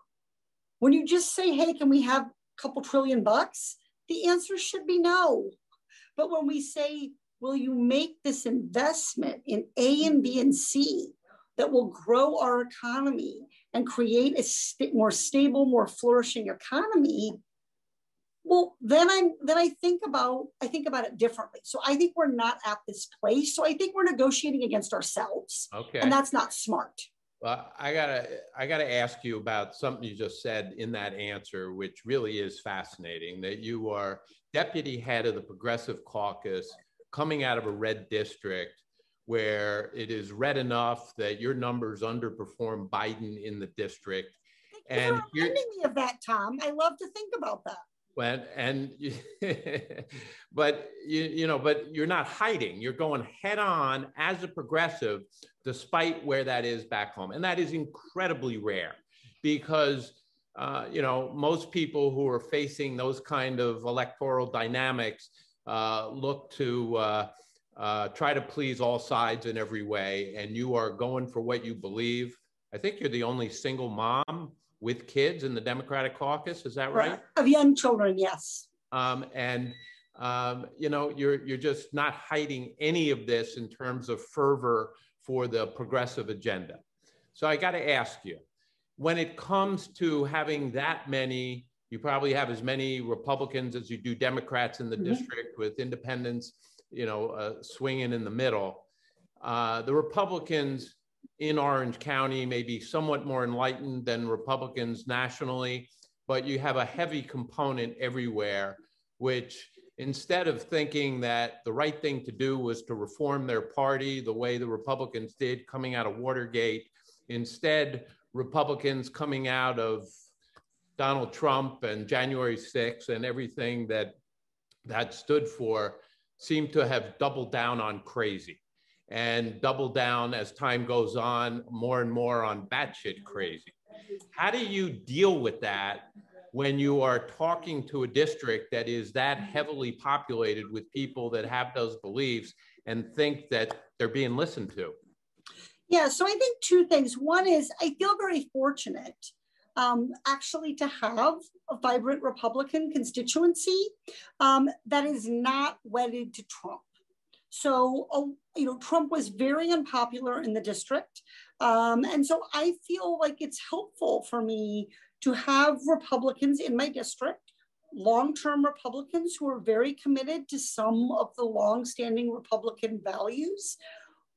When you just say, hey, can we have a couple trillion bucks? The answer should be no. But when we say, will you make this investment in A and B and C that will grow our economy and create a st- more stable, more flourishing economy? well then i'm then i think about i think about it differently so i think we're not at this place so i think we're negotiating against ourselves okay and that's not smart well i gotta i gotta ask you about something you just said in that answer which really is fascinating that you are deputy head of the progressive caucus coming out of a red district where it is red enough that your numbers underperform biden in the district. And you're reminding me of that tom. I love to think about that when and but you, you know but you're not hiding. You're going head on as a progressive despite where that is back home. And that is incredibly rare because uh, you know most people who are facing those kind of electoral dynamics uh, look to uh, uh try to please all sides in every way. And you are going for what you believe. I think you're the only single mom with kids in the Democratic caucus. Is that right? Of young children, yes. Um, and um, you know, you're you're just not hiding any of this in terms of fervor for the progressive agenda. So I got to ask you, when it comes to having that many, you probably have as many Republicans as you do Democrats in the mm-hmm. district, with independents, you know, uh, swinging in the middle. Uh, the Republicans in Orange County may be somewhat more enlightened than Republicans nationally, but you have a heavy component everywhere, which instead of thinking that the right thing to do was to reform their party the way the Republicans did coming out of Watergate, instead, Republicans coming out of Donald Trump and January 6th and everything that that stood for seem to have doubled down on crazy and double down as time goes on more and more on batshit crazy. How do you deal with that when you are talking to a district that is that heavily populated with people that have those beliefs and think that they're being listened to? Yeah, so I think two things. One is I feel very fortunate um, actually to have a vibrant Republican constituency um, that is not wedded to Trump. So, uh, you know, Trump was very unpopular in the district. Um, and so I feel like it's helpful for me to have Republicans in my district, long-term Republicans who are very committed to some of the long-standing Republican values,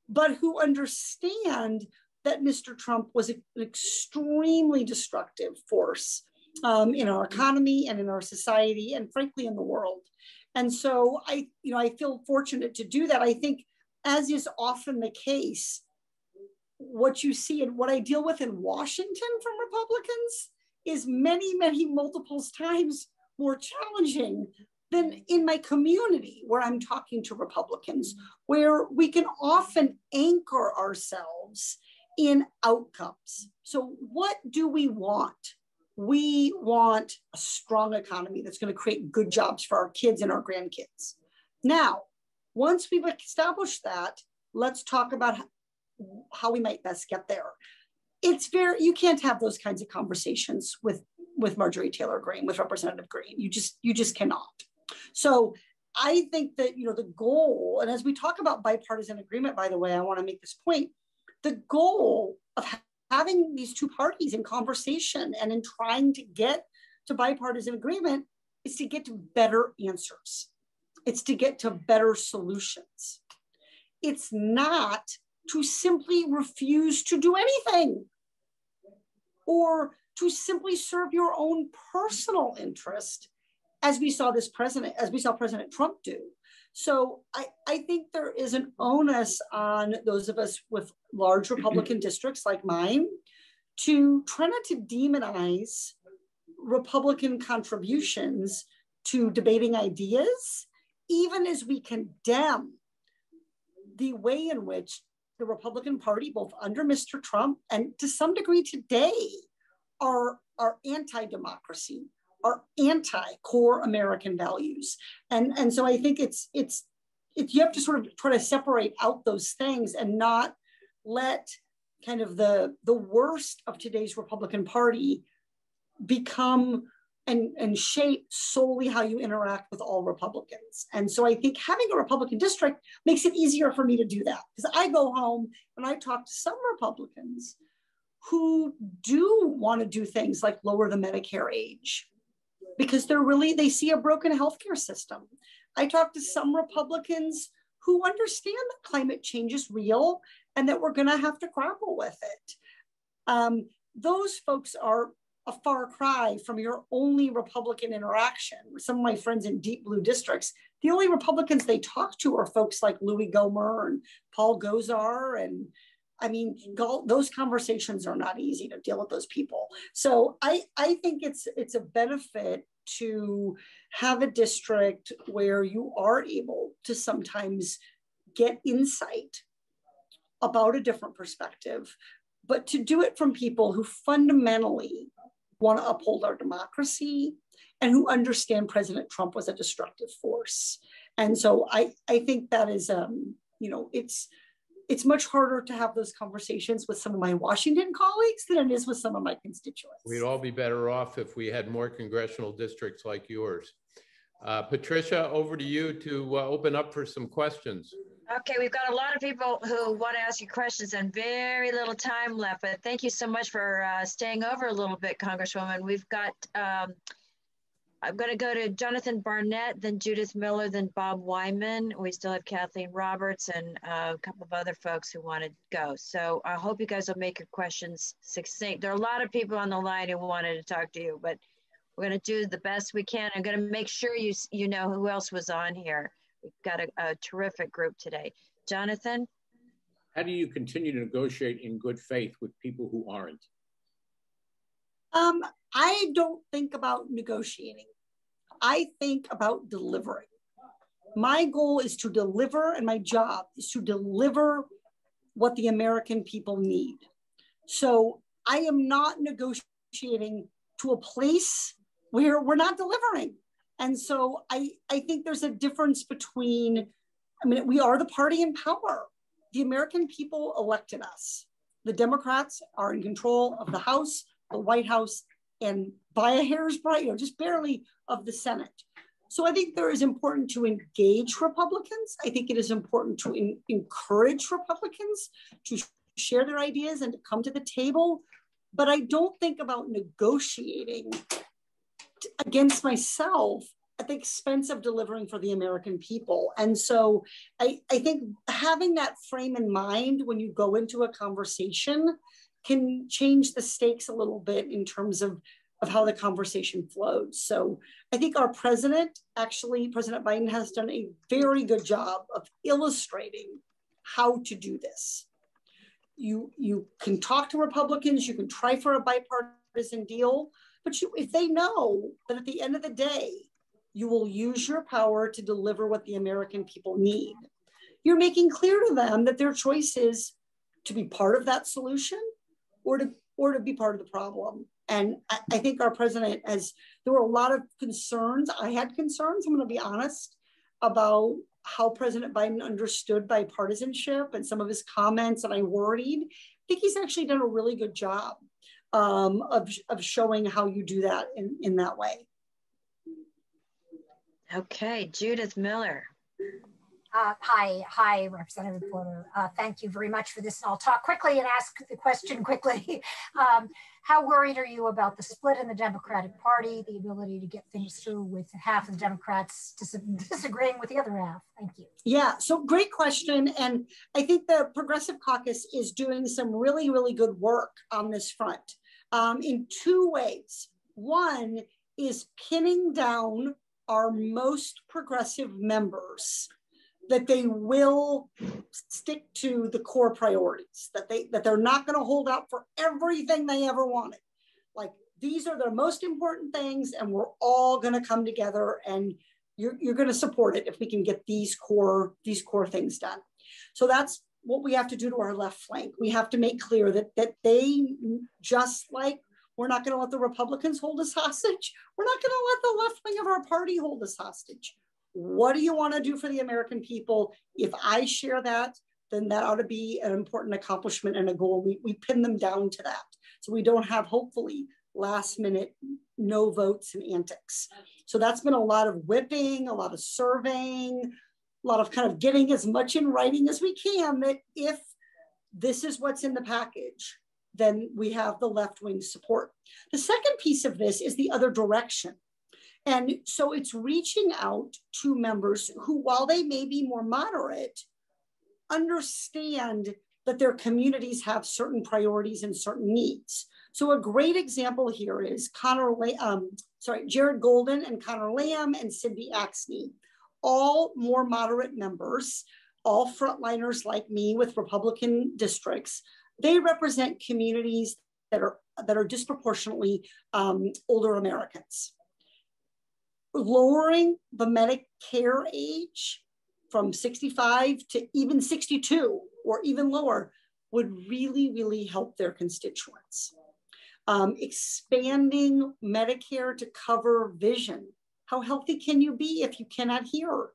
but who understand that Mr. Trump was an extremely destructive force um, in our economy and in our society, and frankly, in the world. And so I, you know, I feel fortunate to do that. I think, as is often the case, what you see and what I deal with in Washington from Republicans is many, many multiples times more challenging than in my community where I'm talking to Republicans, where we can often anchor ourselves in outcomes. So, what do we want? We want a strong economy that's going to create good jobs for our kids and our grandkids. Now, once we've established that, let's talk about how we might best get there. It's very, you can't have those kinds of conversations with, with Marjorie Taylor Greene, with Representative Greene. You just, you just cannot. So I think that, you know, the goal, and as we talk about bipartisan agreement, by the way, I want to make this point, the goal of having these two parties in conversation and in trying to get to bipartisan agreement is to get to better answers. It's to get to better solutions. It's not to simply refuse to do anything or to simply serve your own personal interest as we saw this president as we saw president trump do so I, I think there is an onus on those of us with large mm-hmm. republican districts like mine to try not to demonize republican contributions to debating ideas even as we condemn the way in which the Republican Party, both under Mr. Trump and to some degree today, are, are anti-democracy, are anti-core American values. And, and so I think it's it's it, you have to sort of try to separate out those things and not let kind of the the worst of today's Republican Party become and, and shape solely how you interact with all Republicans. And so I think having a Republican district makes it easier for me to do that because I go home and I talk to some Republicans who do want to do things like lower the Medicare age because they're really, they see a broken healthcare system. I talk to some Republicans who understand that climate change is real and that we're going to have to grapple with it. Um, those folks are a far cry from your only Republican interaction. Some of my friends in deep blue districts, the only Republicans they talk to are folks like Louie Gohmert and Paul Gosar. And I mean, those conversations are not easy to deal with those people. So I, I think it's it's a benefit to have a district where you are able to sometimes get insight about a different perspective, but to do it from people who fundamentally want to uphold our democracy and who understand President Trump was a destructive force. And so I, I think that is, um, you know, it's, it's much harder to have those conversations with some of my Washington colleagues than it is with some of my constituents. We'd all be better off if we had more congressional districts like yours. Uh, Patricia, over to you to uh, open up for some questions. Okay, we've got a lot of people who want to ask you questions and very little time left, but thank you so much for uh, staying over a little bit, Congresswoman. We've got, um, I'm going to go to Jonathan Barnett, then Judith Miller, then Bob Wyman. We still have Kathleen Roberts and uh, a couple of other folks who want to go. So I hope you guys will make your questions succinct. There are a lot of people on the line who wanted to talk to you, but we're going to do the best we can. I'm going to make sure you, you know who else was on here. We've got a, a terrific group today. Jonathan? How do you continue to negotiate in good faith with people who aren't? Um, I don't think about negotiating. I think about delivering. My goal is to deliver, and my job is to deliver what the American people need. So I am not negotiating to a place where we're not delivering. And so I, I think there's a difference between, I mean, we are the party in power. The American people elected us. The Democrats are in control of the House, the White House, and by a hair's breadth, you know, just barely of the Senate. So I think there is important to engage Republicans. I think it is important to in, encourage Republicans to share their ideas and to come to the table. But I don't think about negotiating against myself at the expense of delivering for the American people. And so I, I think having that frame in mind when you go into a conversation can change the stakes a little bit in terms of of how the conversation flows. So I think our president, actually, President Biden has done a very good job of illustrating how to do this. You, you can talk to Republicans, you can try for a bipartisan deal, but you, if they know that at the end of the day, you will use your power to deliver what the American people need, you're making clear to them that their choice is to be part of that solution or to, or to be part of the problem. And I, I think our president has, there were a lot of concerns. I had concerns, I'm to be honest, about how President Biden understood bipartisanship and some of his comments, and I worried. I think he's actually done a really good job um, of, of showing how you do that in, in that way. Okay, Judith Miller. Uh, hi, hi, Representative Porter. Uh, thank you very much for this. And I'll talk quickly and ask the question quickly. um, how worried are you about the split in the Democratic Party, the ability to get things through with half of the Democrats dis disagreeing with the other half? Thank you. Yeah, so great question. And I think the Progressive Caucus is doing some really, really good work on this front um, in two ways. One is pinning down our most progressive members that they will stick to the core priorities that they that they're not going to hold out for everything they ever wanted. Like these are the most important things and we're all going to come together and you're, you're going to support it if we can get these core these core things done. So that's what we have to do to our left flank. We have to make clear that that they just like we're not going to let the republicans hold us hostage we're not going to let the left wing of our party hold us hostage what do you want to do for the American people? If I share that, then that ought to be an important accomplishment and a goal. We, we pin them down to that. So we don't have, hopefully, last minute no votes and antics. So that's been a lot of whipping, a lot of surveying, a lot of kind of getting as much in writing as we can that if this is what's in the package, then we have the left wing support. The second piece of this is the other direction. And so it's reaching out to members who, while they may be more moderate, understand that their communities have certain priorities and certain needs. So a great example here is Connor, um, sorry, Jared Golden and Connor Lamb and Cindy Axne, all more moderate members, all frontliners like me with Republican districts. They represent communities that are that are disproportionately um, older Americans lowering the Medicare age from 65 to even 62 or even lower would really, really help their constituents. Um, expanding Medicare to cover vision. How healthy can you be if you cannot hear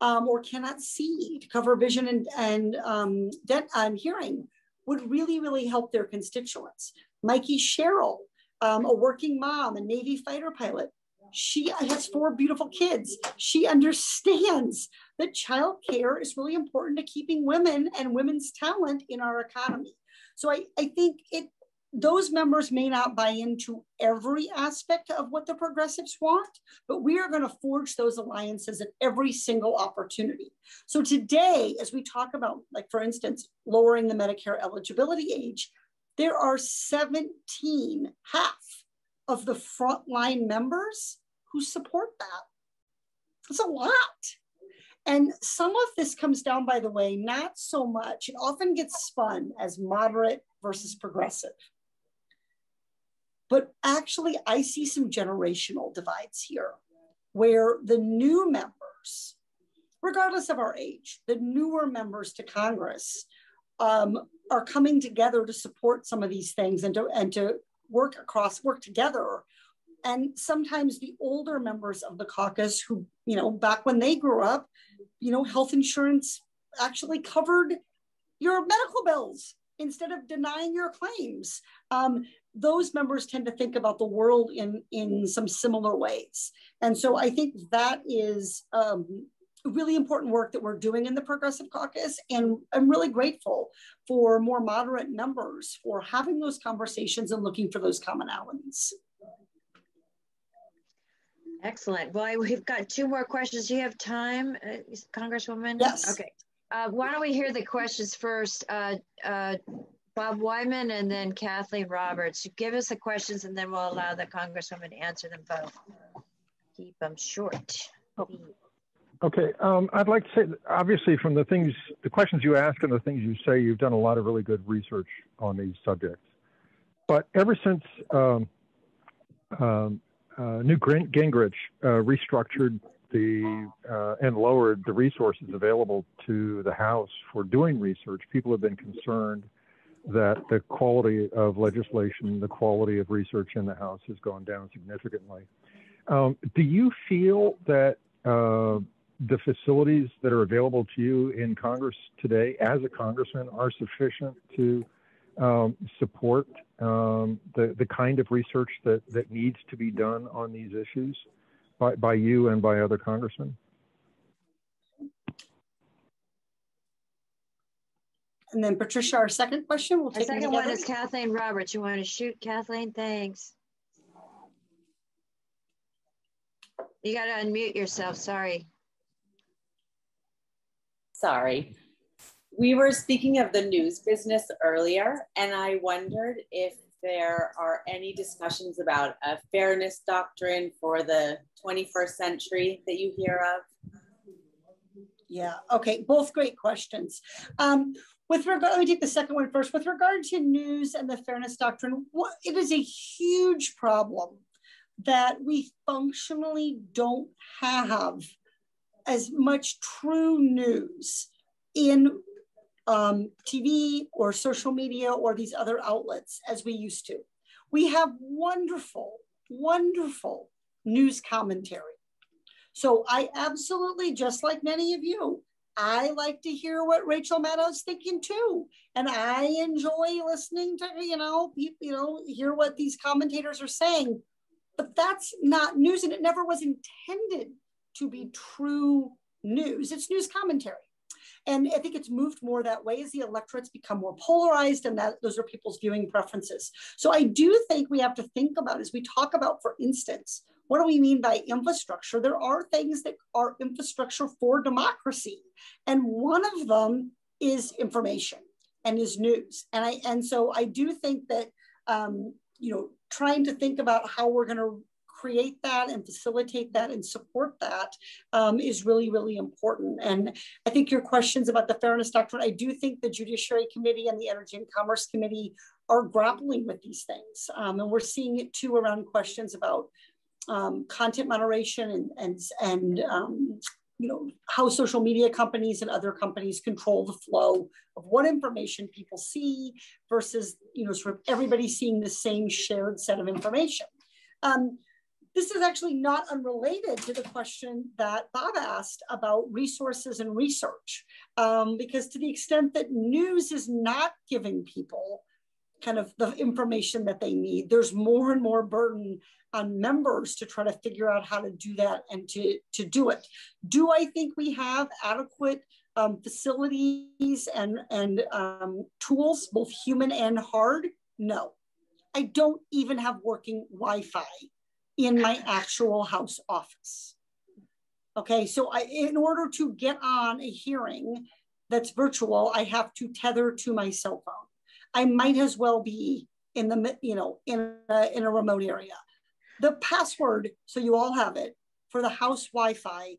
um, or cannot see? To cover vision and, and, um, and hearing would really, really help their constituents. Mikey Sherrill, um, a working mom, a Navy fighter pilot, she has four beautiful kids. She understands that childcare is really important to keeping women and women's talent in our economy. So I, I think it those members may not buy into every aspect of what the progressives want, but we are going to forge those alliances at every single opportunity. So today, as we talk about, like for instance, lowering the Medicare eligibility age, there are 17, half of the frontline members who support that. It's a lot. And some of this comes down, by the way, not so much. It often gets spun as moderate versus progressive. But actually, I see some generational divides here where the new members, regardless of our age, the newer members to Congress um, are coming together to support some of these things and to, and to work across, work together and sometimes the older members of the caucus who you know back when they grew up you know health insurance actually covered your medical bills instead of denying your claims. Um, those members tend to think about the world in, in some similar ways. And so I think that is um, really important work that we're doing in the Progressive Caucus. And I'm really grateful for more moderate members for having those conversations and looking for those commonalities. Excellent. Well, we've got two more questions. Do you have time, uh, Congresswoman? Yes. Okay. Uh, why don't we hear the questions first? Uh, uh, Bob Wyman and then Kathleen Roberts. Give us the questions and then we'll allow the Congresswoman to answer them both. Keep them short. Okay, um, I'd like to say, obviously, from the things, the questions you ask and the things you say, you've done a lot of really good research on these subjects. But ever since um, um, Newt Gingrich uh, restructured the uh, and lowered the resources available to the House for doing research, people have been concerned that the quality of legislation, the quality of research in the House has gone down significantly. Um, do you feel that uh, the facilities that are available to you in Congress today, as a congressman, are sufficient to um, support um, the the kind of research that that needs to be done on these issues by by you and by other congressmen? And then Patricia, our second question, we'll take The second one is Kathleen Roberts. You want to shoot Kathleen? Thanks. You got to unmute yourself. Sorry. Sorry. We were speaking of the news business earlier, and I wondered if there are any discussions about a fairness doctrine for the 21st century that you hear of. Yeah, okay, both great questions. Um, with regard, let me take the second one first. With regard to news and the fairness doctrine, what, it is a huge problem that we functionally don't have as much true news in um, TV or social media or these other outlets as we used to. We have wonderful, wonderful news commentary. So I absolutely, just like many of you, I like to hear what Rachel Maddow's thinking too. And I enjoy listening to, you know, you, you know, hear what these commentators are saying. But that's not news and it never was intended to be true news. It's news commentary. And I think it's moved more that way as the electorates become more polarized and that those are people's viewing preferences. So I do think we have to think about as we talk about, for instance, what do we mean by infrastructure? There are things that are infrastructure for democracy. And one of them is information and is news. And I and so I do think that um, you know, trying to think about how we're going to create that and facilitate that and support that um, is really, really important. And I think your questions about the fairness doctrine, I do think the Judiciary Committee and the Energy and Commerce Committee are grappling with these things. Um, and we're seeing it too around questions about um, content moderation and, and, and um, you know, how social media companies and other companies control the flow of what information people see versus, you know, sort of everybody seeing the same shared set of information. Um, this is actually not unrelated to the question that Bob asked about resources and research, um, because to the extent that news is not giving people kind of the information that they need, there's more and more burden on members to try to figure out how to do that and to, to do it. Do I think we have adequate um, facilities and, and um, tools, both human and hard? No. I don't even have working Wi-Fi in my actual house office. Okay, so I, in order to get on a hearing that's virtual, I have to tether to my cell phone. I might as well be in the, you know, in a, in a remote area. The password, so you all have it, for the house Wi-Fi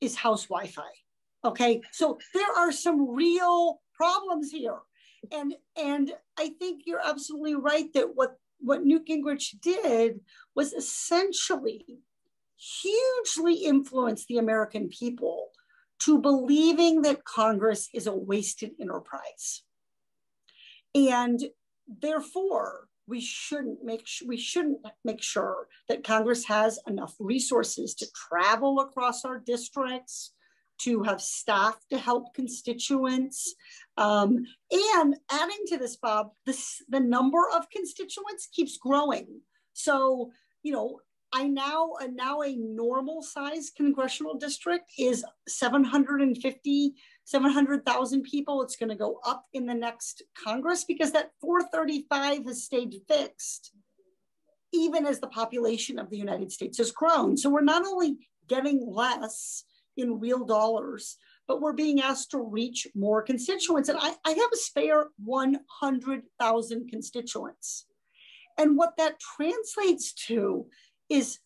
is house Wi-Fi. Okay, so there are some real problems here. And, and I think you're absolutely right that what what Newt Gingrich did was essentially hugely influence the American people to believing that Congress is a wasted enterprise. And therefore, we shouldn't make we shouldn't make sure that Congress has enough resources to travel across our districts, to have staff to help constituents. Um, and adding to this, Bob, this, the number of constituents keeps growing. So, you know, I now, uh, now a normal size congressional district is 750, 700,000 people. It's gonna go up in the next Congress because that 435 has stayed fixed even as the population of the United States has grown. So we're not only getting less in real dollars, but we're being asked to reach more constituents. And I, I have a spare 100,000 constituents. And what that translates to is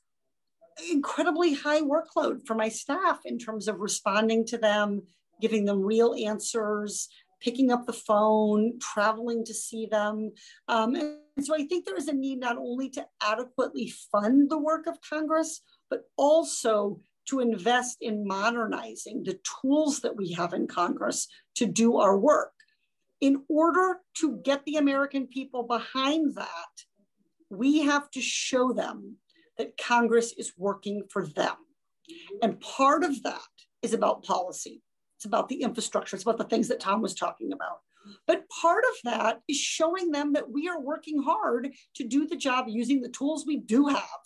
incredibly high workload for my staff in terms of responding to them, giving them real answers, picking up the phone, traveling to see them. Um, and so I think there is a need not only to adequately fund the work of Congress, but also to invest in modernizing the tools that we have in Congress to do our work. In order to get the American people behind that, we have to show them that Congress is working for them. And part of that is about policy. It's about the infrastructure. It's about the things that Tom was talking about. But part of that is showing them that we are working hard to do the job using the tools we do have.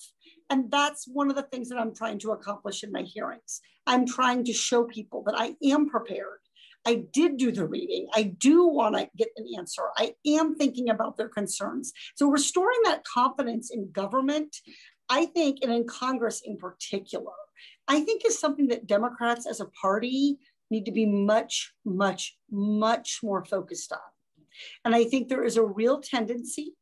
And that's one of the things that I'm trying to accomplish in my hearings. I'm trying to show people that I am prepared. I did do the reading. I do want to get an answer. I am thinking about their concerns. So restoring that confidence in government, I think, and in Congress in particular, I think is something that Democrats as a party need to be much, much, much more focused on. And I think there is a real tendency,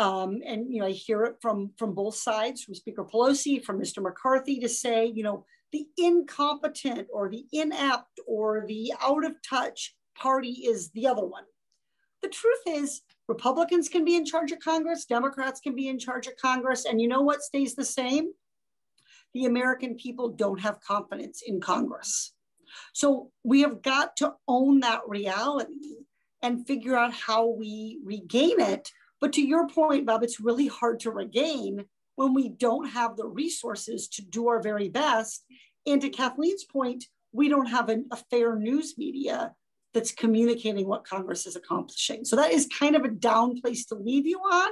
um, and you know, I hear it from from both sides, from Speaker Pelosi, from Mr. McCarthy, to say, you know, the incompetent or the inept or the out of touch party is the other one. The truth is, Republicans can be in charge of Congress, Democrats can be in charge of Congress, and you know what stays the same? The American people don't have confidence in Congress. So we have got to own that reality and figure out how we regain it. But to your point, Bob, it's really hard to regain when we don't have the resources to do our very best. And to Kathleen's point, we don't have an, a fair news media that's communicating what Congress is accomplishing. So that is kind of a down place to leave you on.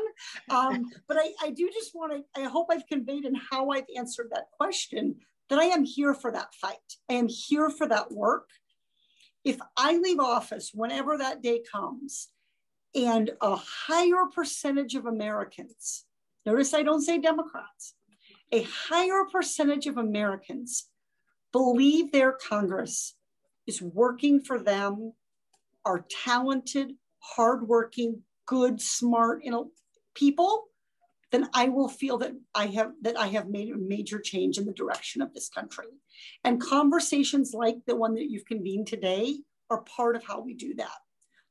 Um, but I, I do just want to, I hope I've conveyed in how I've answered that question that I am here for that fight. I am here for that work. If I leave office, whenever that day comes, and a higher percentage of Americans, notice I don't say Democrats, a higher percentage of Americans believe their Congress is working for them, are talented, hardworking, good, smart you know, people, then I will feel that I have that I have made a major change in the direction of this country. And conversations like the one that you've convened today are part of how we do that.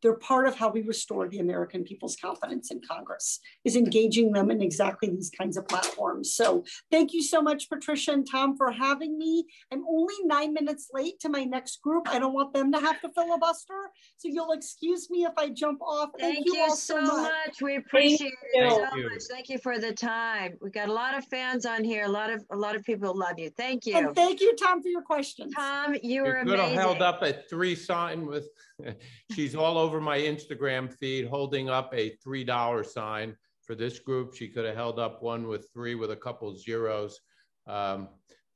They're part of how we restore the American people's confidence in Congress, is engaging them in exactly these kinds of platforms. So thank you so much, Patricia and Tom, for having me. I'm only nine minutes late to my next group. I don't want them to have to filibuster. So you'll excuse me if I jump off. Thank, thank you, you, all so much. much. We appreciate it so much. Thank you for the time. We've got a lot of fans on here. A lot of a lot of people love you. Thank you. And thank you, Tom, for your questions. Tom, you were amazing. Could have held up a three sign with she's all over my Instagram feed holding up a $3 sign for this group. She could have held up one with three with a couple zeros. Um,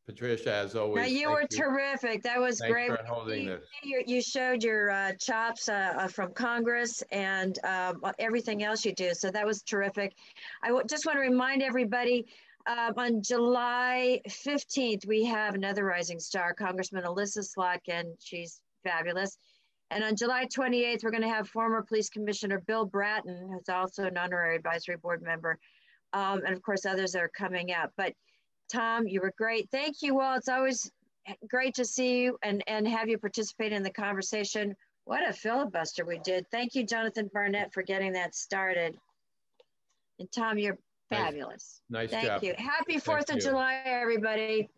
Patricia, as always. No, you were you. terrific. That was Thanks great. For holding you, this. You, you showed your uh, chops uh, uh, from Congress and um, everything else you do. So that was terrific. I just want to remind everybody um, on July 15th, we have another rising star, Congressman Elissa Slotkin. She's fabulous. And on July 28th, we're going to have former police commissioner Bill Bratton, who's also an honorary advisory board member. Um, and of course, others are coming up. But Tom, you were great. Thank you all. It's always great to see you and, and have you participate in the conversation. What a filibuster we did. Thank you, Jonathan Barnett, for getting that started. And Tom, you're fabulous. Nice, nice Thank job. you. Happy 4th of you. July, everybody.